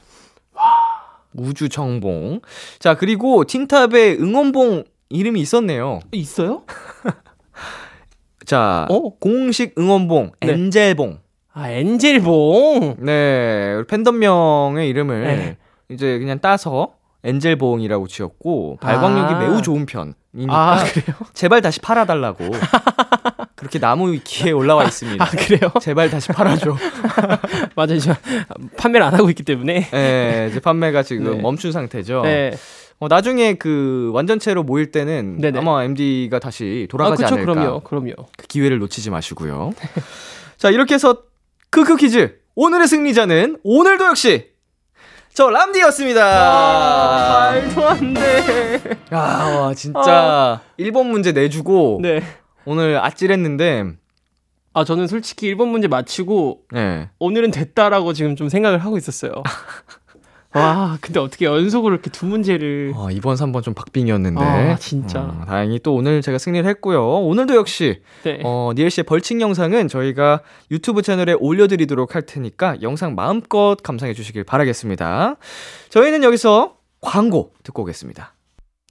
우주 정봉. 자, 그리고 틴탑의 응원봉 이름이 있었네요. 있어요? 자, 어? 공식 응원봉, 네. 엔젤봉. 아, 엔젤봉. 네, 팬덤명의 이름을 네. 이제 그냥 따서 엔젤봉이라고 지었고 발광력이 아. 매우 좋은 편이니까 아, 그래요? 제발 다시 팔아달라고 그렇게 나무 위키에 올라와 있습니다. 아, 그래요? 제발 다시 팔아줘. 맞아요. 제가 판매를 안 하고 있기 때문에. 네, 이제 판매가 지금 네. 멈춘 상태죠. 네. 어, 나중에 그 완전체로 모일 때는 네네. 아마 MD가 다시 아, 돌아가지 그쵸, 않을까. 그럼요. 그럼요. 그 기회를 놓치지 마시고요. 자, 이렇게 해서 크크 퀴즈 오늘의 승리자는 오늘도 역시 저 람디였습니다. 아, 말도 안 돼. 아, 와, 진짜 1번 문제 내주고 네. 오늘 아찔했는데 아, 저는 솔직히 1번 문제 맞히고 네. 오늘은 됐다라고 지금 좀 생각을 하고 있었어요. 와, 근데 어떻게 연속으로 이렇게 두 문제를. 어, 2번, 3번 좀 박빙이었는데 아, 진짜. 어, 다행히 또 오늘 제가 승리를 했고요. 오늘도 역시 네. 어, 니엘 씨의 벌칙 영상은 저희가 유튜브 채널에 올려드리도록 할 테니까 영상 마음껏 감상해 주시길 바라겠습니다. 저희는 여기서 광고 듣고 오겠습니다.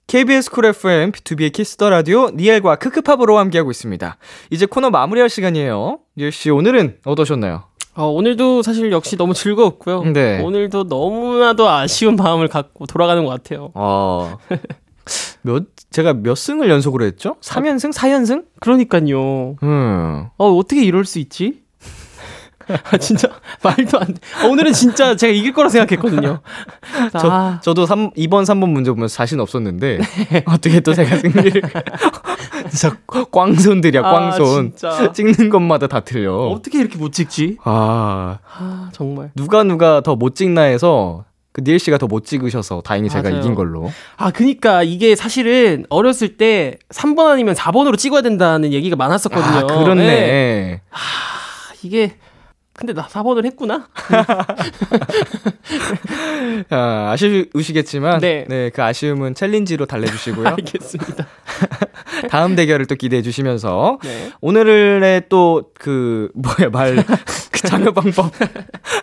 KBS 쿨 FM, B2B의 키스 더 라디오, 니엘과 크크팝으로 함께하고 있습니다. 이제 코너 마무리할 시간이에요. 니엘 씨, 오늘은 어떠셨나요? 어, 오늘도 사실 역시 너무 즐거웠고요. 네. 오늘도 너무나도 아쉬운 마음을 갖고 돌아가는 것 같아요. 어, 몇, 제가 몇 승을 연속으로 했죠? 3연승? 4연승? 그러니까요. 음. 어, 어떻게 이럴 수 있지? 아, 진짜 말도 안 돼. 어, 오늘은 진짜 제가 이길 거라 생각했거든요. 저, 아, 저도 3, 2번, 3번 문제 보면서 자신 없었는데, 어떻게 또 제가 승리를. 진짜 꽝손들이야, 아, 꽝손. 진짜. 찍는 것마다 다 틀려. 어떻게 이렇게 못 찍지? 아, 아, 정말. 누가 누가 더 못 찍나 해서, 그 니엘 씨가 더 못 찍으셔서 다행히 제가 맞아요. 이긴 걸로. 아, 그니까 이게 사실은 어렸을 때 3번 아니면 4번으로 찍어야 된다는 얘기가 많았었거든요. 아, 그렇네. 네. 아, 이게 근데 나 4번을 했구나. 아, 아쉬우시겠지만, 네. 네. 그 아쉬움은 챌린지로 달래주시고요. 알겠습니다. 다음 대결을 또 기대해 주시면서, 네. 오늘의 또 그, 뭐야, 말, 그 참여 방법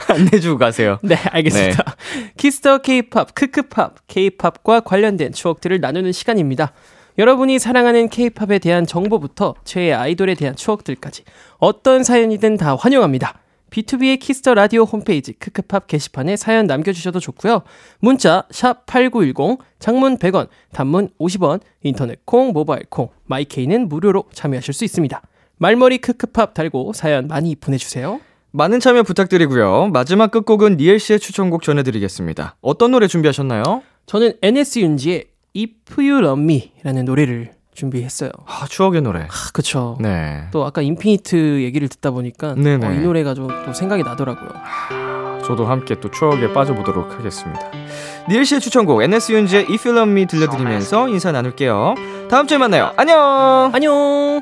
안내 주고 가세요. 네, 알겠습니다. 키스 더 케이팝, 크크팝, 케이팝과 관련된 추억들을 나누는 시간입니다. 여러분이 사랑하는 케이팝에 대한 정보부터 최애 아이돌에 대한 추억들까지 어떤 사연이든 다 환영합니다. B2B의 키스 더 라디오 홈페이지 크크팝 게시판에 사연 남겨주셔도 좋고요. 문자 샵 #8910 장문 100원, 단문 50원, 인터넷 콩, 모바일 콩, 마이케이는 무료로 참여하실 수 있습니다. 말머리 크크팝 달고 사연 많이 보내주세요. 많은 참여 부탁드리고요. 마지막 끝곡은 니엘 씨의 추천곡 전해드리겠습니다. 어떤 노래 준비하셨나요? 저는 NS 윤지의 If You Love Me라는 노래를 준비했어요. 아, 추억의 노래. 아, 그쵸. 네. 또 아까 인피니트 얘기를 듣다 보니까. 어, 이 노래가 좀 또 생각이 나더라고요. 저도 함께 또 추억에 빠져보도록 하겠습니다. 니엘 씨의 추천곡 NS윤지의 If You Love Me 들려드리면서 인사 나눌게요. 다음 주에 만나요. 안녕. 안녕.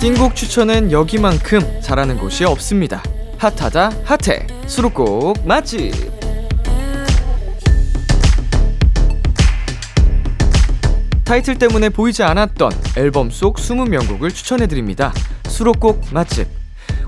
띵곡 추천은 여기만큼 잘하는 곳이 없습니다. 핫하다 핫해 수록곡 맛집 타이틀 때문에 보이지 않았던 앨범 속 20명곡을 추천해드립니다. 수록곡 맛집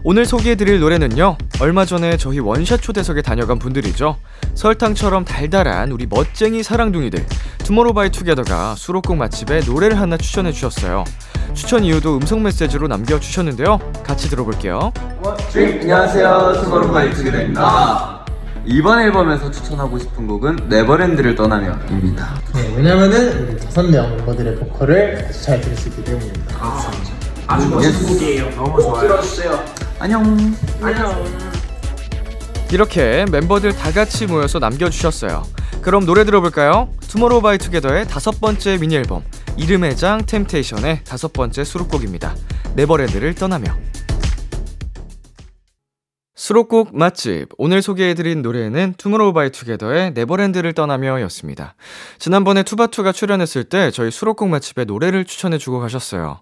오늘 소개해드릴 노래는요 얼마 전에 저희 원샷 초대석에 다녀간 분들이죠 설탕처럼 달달한 우리 멋쟁이 사랑둥이들 투모로우바이투게더가 수록곡 맛집에 노래를 하나 추천해 주셨어요 추천 이유도 음성 메시지로 남겨주셨는데요 같이 들어볼게요 안녕하세요. 투모로우바이투게더입니다. 이번 앨범에서 추천하고 싶은 곡은 네버랜드를 떠나며입니다. 네, 왜냐면은 우리 다섯 명 멤버들의 보컬을 아주 잘 들을 수 있기 때문입니다. 아 주 멋진 곡이에요. 너무 좋아요. 들어주세요. 안녕. 이렇게 멤버들 다 같이 모여서 남겨주셨어요. 그럼 노래 들어볼까요? 투모로우바이투게더의 다섯 번째 미니 앨범 이름의 장 템테이션의 다섯 번째 수록곡입니다. 네버랜드를 떠나며 수록곡 맛집 오늘 소개해드린 노래는 투모로우바이투게더의 네버랜드를 떠나며였습니다. 지난번에 투바투가 출연했을 때 저희 수록곡 맛집에 노래를 추천해주고 가셨어요.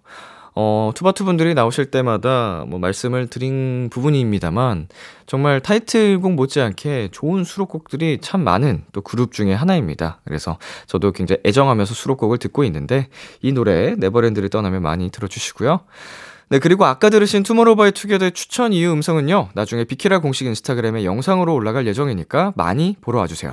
어, 투바투 분들이 나오실 때마다 뭐 말씀을 드린 부분입니다만 정말 타이틀곡 못지않게 좋은 수록곡들이 참 많은 또 그룹 중에 하나입니다. 그래서 저도 굉장히 애정하면서 수록곡을 듣고 있는데 이 노래 네버랜드를 떠나며 많이 들어주시고요. 네, 그리고 아까 들으신 투모로우바이 투게더의 추천 이유 음성은요. 나중에 비키라 공식 인스타그램에 영상으로 올라갈 예정이니까 많이 보러 와주세요.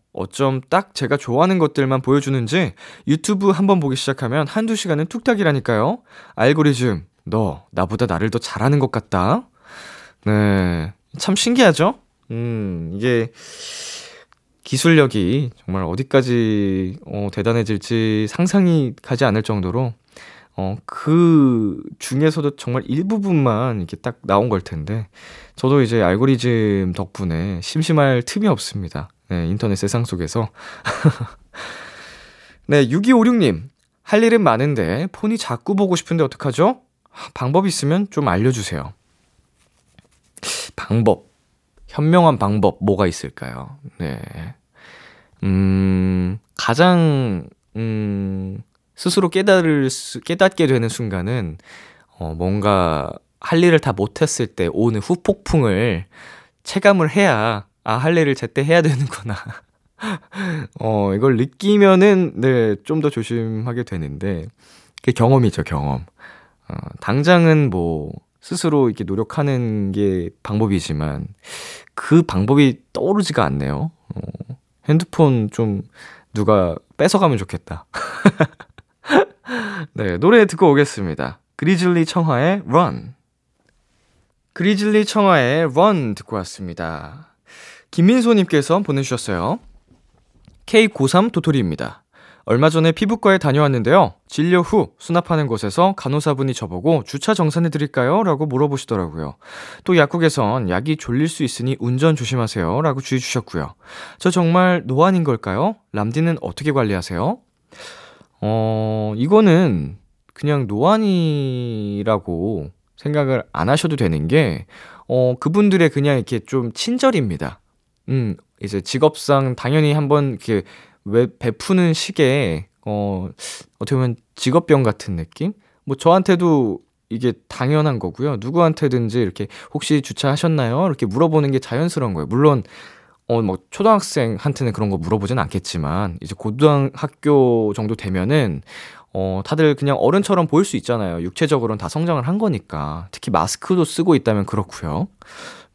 어쩜 딱 제가 좋아하는 것들만 보여주는지 유튜브 한번 보기 시작하면 한두 시간은 뚝딱이라니까요. 알고리즘, 너 나보다 나를 더 잘하는 것 같다. 네, 참 신기하죠? 음, 이게 기술력이 정말 어디까지 어, 대단해질지 상상이 가지 않을 정도로 어, 그 중에서도 정말 일부분만 이렇게 딱 나온 걸 텐데, 저도 이제 알고리즘 덕분에 심심할 틈이 없습니다. 네, 인터넷 세상 속에서. 네, 6256님. 할 일은 많은데 폰이 자꾸 보고 싶은데 어떡하죠? 방법 있으면 좀 알려주세요. 방법. 현명한 방법 뭐가 있을까요? 네. 음, 가장, 음, 스스로 깨달을 수, 깨닫게 되는 순간은 어, 뭔가 할 일을 다 못했을 때 오는 후폭풍을 체감을 해야, 아, 할 일을 제때 해야 되는구나. 어, 이걸 느끼면은, 네, 좀 더 조심하게 되는데, 그게 경험이죠, 경험. 어, 당장은 뭐, 스스로 이렇게 노력하는 게 방법이지만, 그 방법이 떠오르지가 않네요. 어, 핸드폰 좀 누가 뺏어가면 좋겠다. 네, 노래 듣고 오겠습니다. 그리즐리 청하의 Run. 그리즐리 청하의 Run 듣고 왔습니다. 김민소님께서 보내주셨어요. K93 도토리입니다. 얼마 전에 피부과에 다녀왔는데요. 진료 후 수납하는 곳에서 간호사분이 저보고 주차 정산해 드릴까요? 라고 물어보시더라고요. 또 약국에선 약이 졸릴 수 있으니 운전 조심하세요. 라고 주의 주셨고요. 저 정말 노안인 걸까요? 람디는 어떻게 관리하세요? 어, 이거는 그냥 노안이라고 생각을 안 하셔도 되는 게, 어, 그분들의 그냥 이렇게 좀 친절입니다. 음, 이제 직업상 당연히 한번 이렇게 왜 베푸는 식의, 어, 어떻게 보면 직업병 같은 느낌? 뭐 저한테도 이게 당연한 거고요. 누구한테든지 이렇게 혹시 주차하셨나요? 이렇게 물어보는 게 자연스러운 거예요. 물론, 어, 뭐, 초등학생한테는 그런 거 물어보진 않겠지만, 이제 고등학교 정도 되면은, 어, 다들 그냥 어른처럼 보일 수 있잖아요. 육체적으로는 다 성장을 한 거니까. 특히 마스크도 쓰고 있다면 그렇고요.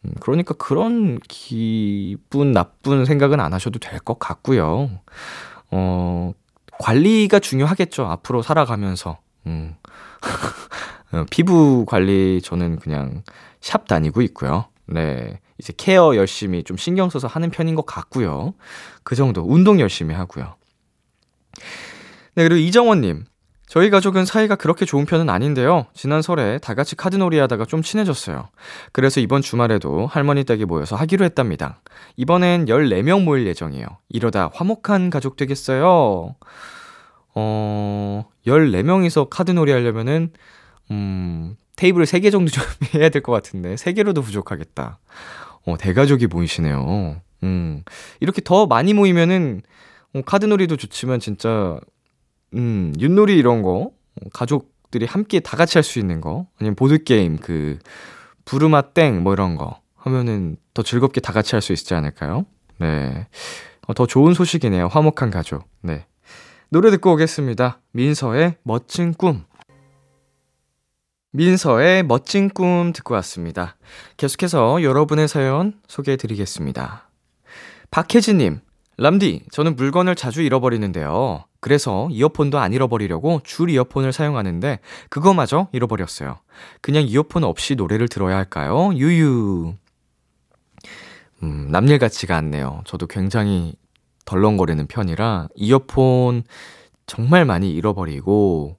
음, 그러니까 그런 기분 나쁜 생각은 안 하셔도 될 것 같고요. 어, 관리가 중요하겠죠. 앞으로 살아가면서. 음. 어, 피부 관리 저는 그냥 샵 다니고 있고요. 네. 이제 케어 열심히 좀 신경 써서 하는 편인 것 같고요. 그 정도. 운동 열심히 하고요. 네, 그리고 이정원님. 저희 가족은 사이가 그렇게 좋은 편은 아닌데요. 지난 설에 다 같이 카드놀이 하다가 좀 친해졌어요. 그래서 이번 주말에도 할머니 댁에 모여서 하기로 했답니다. 이번엔 14명 모일 예정이에요. 이러다 화목한 가족 되겠어요. 어, 14명이서 카드놀이 하려면은, 음, 테이블 3개 정도 좀 해야 될 것 같은데, 3개로도 부족하겠다. 어, 대가족이 모이시네요. 음, 이렇게 더 많이 모이면은, 어, 카드놀이도 좋지만 진짜 음, 윷놀이 이런 거, 가족들이 함께 다 같이 할 수 있는 거, 아니면 보드게임, 그, 부르마 땡, 뭐 이런 거 하면은 더 즐겁게 다 같이 할 수 있지 않을까요? 네. 어, 더 좋은 소식이네요. 화목한 가족. 네. 노래 듣고 오겠습니다. 민서의 멋진 꿈. 민서의 멋진 꿈 듣고 왔습니다. 계속해서 여러분의 사연 소개해 드리겠습니다. 박혜진님, 람디, 저는 물건을 자주 잃어버리는데요. 그래서 이어폰도 안 잃어버리려고 줄 이어폰을 사용하는데 그거마저 잃어버렸어요. 그냥 이어폰 없이 노래를 들어야 할까요? 유유. 음, 남일 같지가 않네요. 저도 굉장히 덜렁거리는 편이라 이어폰 정말 많이 잃어버리고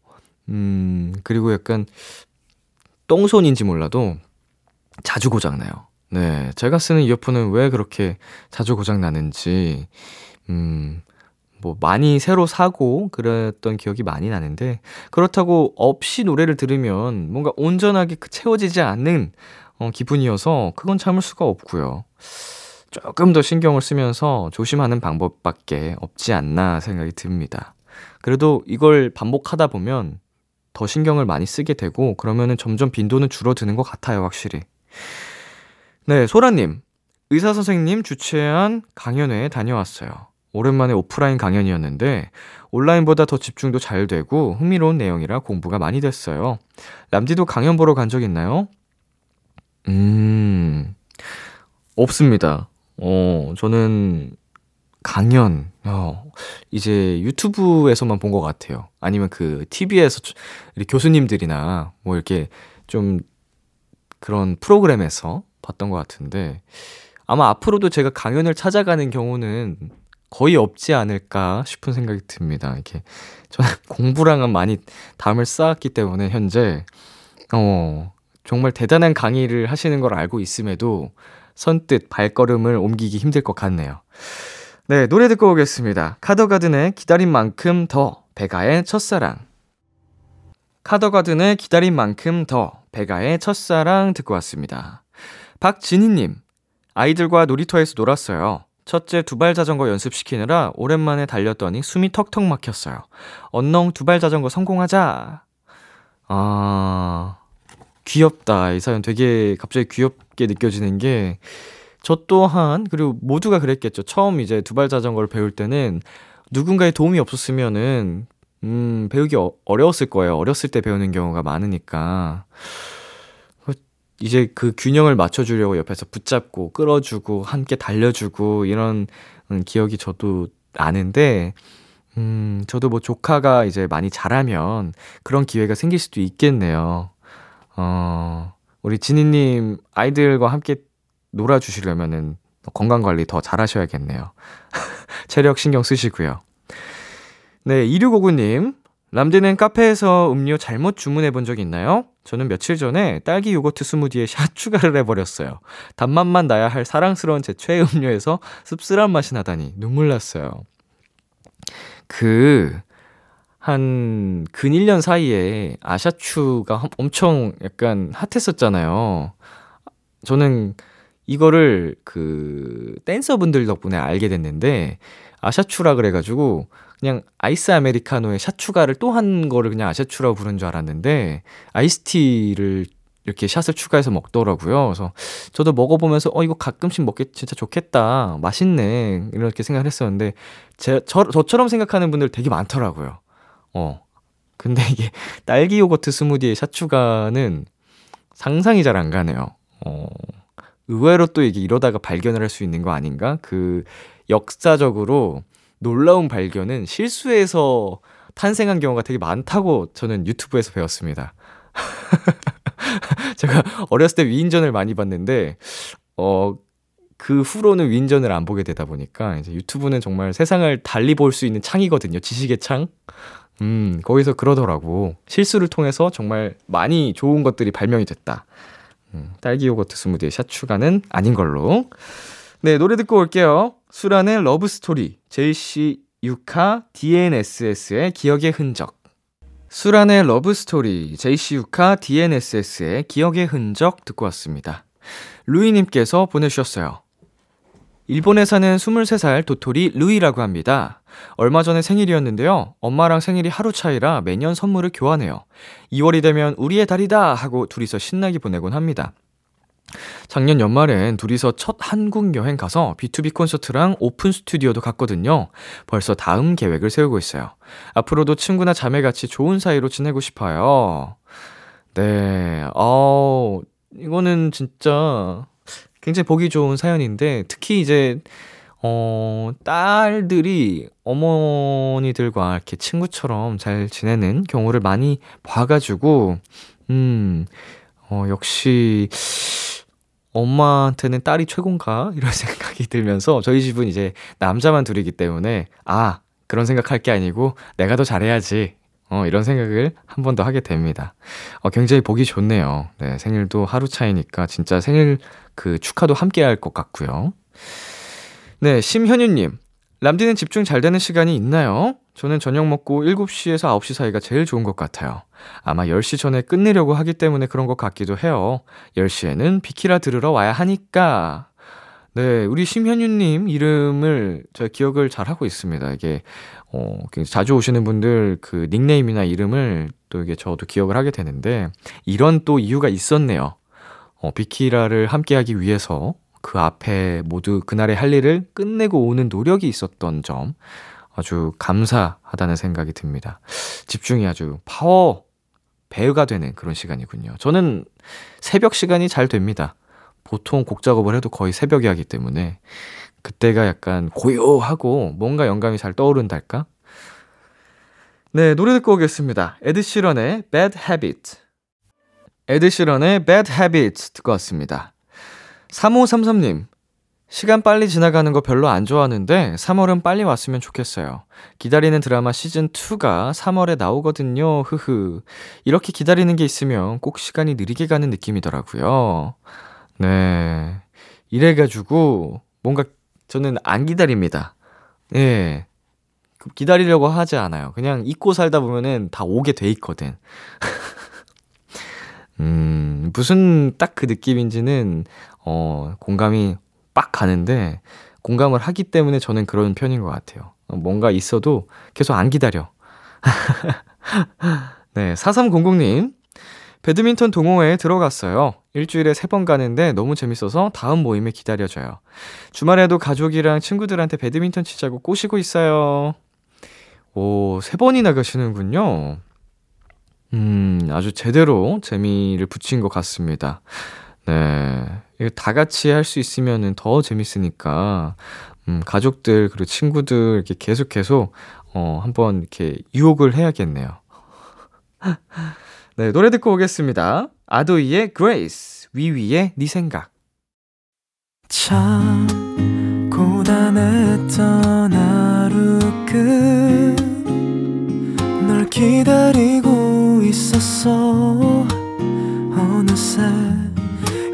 음, 그리고 약간 똥손인지 몰라도 자주 고장나요. 네. 제가 쓰는 이어폰은 왜 그렇게 자주 고장 나는지, 음, 뭐 많이 새로 사고 그랬던 기억이 많이 나는데 그렇다고 없이 노래를 들으면 뭔가 온전하게 그 채워지지 않는 어, 기분이어서 그건 참을 수가 없고요. 조금 더 신경을 쓰면서 조심하는 방법밖에 없지 않나 생각이 듭니다. 그래도 이걸 반복하다 보면 더 신경을 많이 쓰게 되고 그러면은 점점 빈도는 줄어드는 것 같아요, 확실히. 네, 소라님. 의사 선생님 주최한 강연회에 다녀왔어요. 오랜만에 오프라인 강연이었는데 온라인보다 더 집중도 잘 되고 흥미로운 내용이라 공부가 많이 됐어요. 람디도 강연 보러 간 적 있나요? 음, 없습니다. 어, 저는 강연, 어, 이제 유튜브에서만 본 것 같아요. 아니면 그 TV에서 교수님들이나 뭐 이렇게 좀 그런 프로그램에서 봤던 것 같은데 아마 앞으로도 제가 강연을 찾아가는 경우는 거의 없지 않을까 싶은 생각이 듭니다. 이렇게 저는 공부랑은 많이 담을 쌓았기 때문에 현재 어 정말 대단한 강의를 하시는 걸 알고 있음에도 선뜻 발걸음을 옮기기 힘들 것 같네요. 네, 노래 듣고 오겠습니다. 카더가든의 기다린 만큼 더 베가의 첫사랑 카더가든의 기다린 만큼 더 베가의 첫사랑 듣고 왔습니다. 박진희님, 아이들과 놀이터에서 놀았어요. 첫째 두발 자전거 연습시키느라 오랜만에 달렸더니 숨이 턱턱 막혔어요. 언농 두발 자전거 성공하자. 아, 귀엽다. 이 사연 되게 갑자기 귀엽게 느껴지는 게, 저 또한, 그리고 모두가 그랬겠죠. 처음 이제 두발 자전거를 배울 때는 누군가의 도움이 없었으면은, 음, 배우기 어, 어려웠을 거예요. 어렸을 때 배우는 경우가 많으니까. 그 이제 그 균형을 맞춰주려고 옆에서 붙잡고 끌어주고 함께 달려주고 이런 음, 기억이 저도 나는데, 음, 저도 뭐 조카가 이제 많이 자라면 그런 기회가 생길 수도 있겠네요. 어, 우리 지니님 아이들과 함께 놀아주시려면은 건강 관리 더 잘하셔야겠네요. 체력 신경 쓰시고요. 네, 2659님. 람디는 카페에서 음료 잘못 주문해 본 적 있나요? 저는 며칠 전에 딸기 요거트 스무디에 샷 추가를 해버렸어요. 단맛만 나야 할 사랑스러운 제 최애 음료에서 씁쓸한 맛이 나다니 눈물 났어요. 그, 한, 근 1년 사이에 아샤추가 엄청 약간 핫했었잖아요. 저는 이거를 그, 댄서분들 덕분에 알게 됐는데, 아샤추라 그래가지고, 그냥 아이스 아메리카노에 샷 추가를 또 한 거를 그냥 아샤추라고 부른 줄 알았는데, 아이스티를 이렇게 샷을 추가해서 먹더라고요. 그래서 저도 먹어보면서, 어, 이거 가끔씩 먹기 진짜 좋겠다. 맛있네. 이렇게 생각을 했었는데, 제, 저, 저처럼 생각하는 분들 되게 많더라고요. 어. 근데 이게 딸기 요거트 스무디에 샷 추가는 상상이 잘 안 가네요. 어. 의외로 또 이게 이러다가 발견을 할 수 있는 거 아닌가? 그 역사적으로 놀라운 발견은 실수해서 탄생한 경우가 되게 많다고 저는 유튜브에서 배웠습니다. 제가 어렸을 때 위인전을 많이 봤는데, 어, 그 후로는 위인전을 안 보게 되다 보니까, 이제 유튜브는 정말 세상을 달리 볼 수 있는 창이거든요. 지식의 창. 음, 거기서 그러더라고. 실수를 통해서 정말 많이 좋은 것들이 발명이 됐다. 음, 딸기 요거트 스무디에 샷 추가는 아닌 걸로. 네, 노래 듣고 올게요. 수란의 Love Story, JC 유카 DNSS의 기억의 흔적. 수란의 Love Story, JC 유카 DNSS의 기억의 흔적 듣고 왔습니다. 루이님께서 보내주셨어요. 일본에 사는 23살 도토리 루이라고 합니다. 얼마 전에 생일이었는데요. 엄마랑 생일이 하루 차이라 매년 선물을 교환해요. 2월이 되면 우리의 달이다 하고 둘이서 신나게 보내곤 합니다. 작년 연말엔 둘이서 첫 한국 여행 가서 B2B 콘서트랑 오픈 스튜디오도 갔거든요. 벌써 다음 계획을 세우고 있어요. 앞으로도 친구나 자매같이 좋은 사이로 지내고 싶어요. 네, 어, 이거는 진짜 굉장히 보기 좋은 사연인데, 특히 이제, 어, 딸들이 어머니들과 이렇게 친구처럼 잘 지내는 경우를 많이 봐가지고, 음, 어, 역시, 엄마한테는 딸이 최고인가? 이런 생각이 들면서, 저희 집은 이제 남자만 둘이기 때문에, 아, 그런 생각할 게 아니고, 내가 더 잘해야지. 어, 이런 생각을 한 번 더 하게 됩니다. 어, 굉장히 보기 좋네요. 네, 생일도 하루 차이니까 진짜 생일 그 축하도 함께 할 것 같고요. 네, 심현유님. 람디는 집중 잘 되는 시간이 있나요? 저는 저녁 먹고 7시에서 9시 사이가 제일 좋은 것 같아요. 아마 10시 전에 끝내려고 하기 때문에 그런 것 같기도 해요. 10시에는 비키라 들으러 와야 하니까. 네, 우리 심현유님 이름을 제가 기억을 잘 하고 있습니다. 이게, 어, 자주 오시는 분들 그 닉네임이나 이름을 또 이게 저도 기억을 하게 되는데, 이런 또 이유가 있었네요. 어, 비키라를 함께 하기 위해서 그 앞에 모두 그날의 할 일을 끝내고 오는 노력이 있었던 점, 아주 감사하다는 생각이 듭니다. 집중이 아주 파워 배우가 되는 그런 시간이군요. 저는 새벽 시간이 잘 됩니다. 보통 곡 작업을 해도 거의 새벽에 하기 때문에 그때가 약간 고요하고 뭔가 영감이 잘 떠오른달까? 네, 노래 듣고 오겠습니다. 에드시런의 Bad Habit. 에드시런의 Bad Habit 듣고 왔습니다. 3533님, 시간 빨리 지나가는 거 별로 안 좋아하는데 3월은 빨리 왔으면 좋겠어요. 기다리는 드라마 시즌 2가 3월에 나오거든요. 흐흐. 이렇게 기다리는 게 있으면 꼭 시간이 느리게 가는 느낌이더라고요. 네. 이래 가지고 뭔가 저는 안 기다립니다. 예. 기다리려고 하지 않아요. 그냥 잊고 살다 보면은 다 오게 돼 있거든. 음, 무슨 딱 그 느낌인지는, 어, 공감이 빡 가는데, 공감을 하기 때문에 저는 그런 편인 것 같아요. 뭔가 있어도 계속 안 기다려. 네, 4300님. 배드민턴 동호회에 들어갔어요. 일주일에 세 번 가는데 너무 재밌어서 다음 모임에 기다려져요. 주말에도 가족이랑 친구들한테 배드민턴 치자고 꼬시고 있어요. 오, 세 번이나 가시는군요. 음, 아주 제대로 재미를 붙인 것 같습니다. 네. 다 같이 할 수 있으면은 더 재밌으니까, 음, 가족들, 그리고 친구들, 이렇게 계속 계속, 어, 한번 이렇게 유혹을 해야겠네요. 네, 노래 듣고 오겠습니다. 아도이의 Grace, 위위의 네 생각. 참 고단했던 하루 끝널 기다리고 있었어 어느새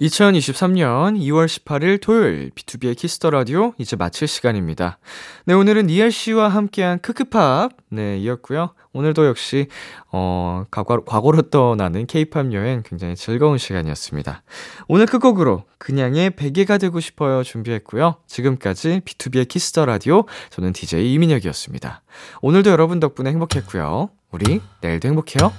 2023년 2월 18일 토요일 B2B의 키스 더 라디오 이제 마칠 시간입니다. 네, 오늘은 니엘 씨와 함께한 크크팝 네, 이었고요. 오늘도 역시 어, 과거, 과거로 떠나는 케이팝 여행 굉장히 즐거운 시간이었습니다. 오늘 끝곡으로 그냥의 베개가 되고 싶어요 준비했고요. 지금까지 B2B의 키스 더 라디오 저는 DJ 이민혁이었습니다. 오늘도 여러분 덕분에 행복했고요. 우리 내일도 행복해요.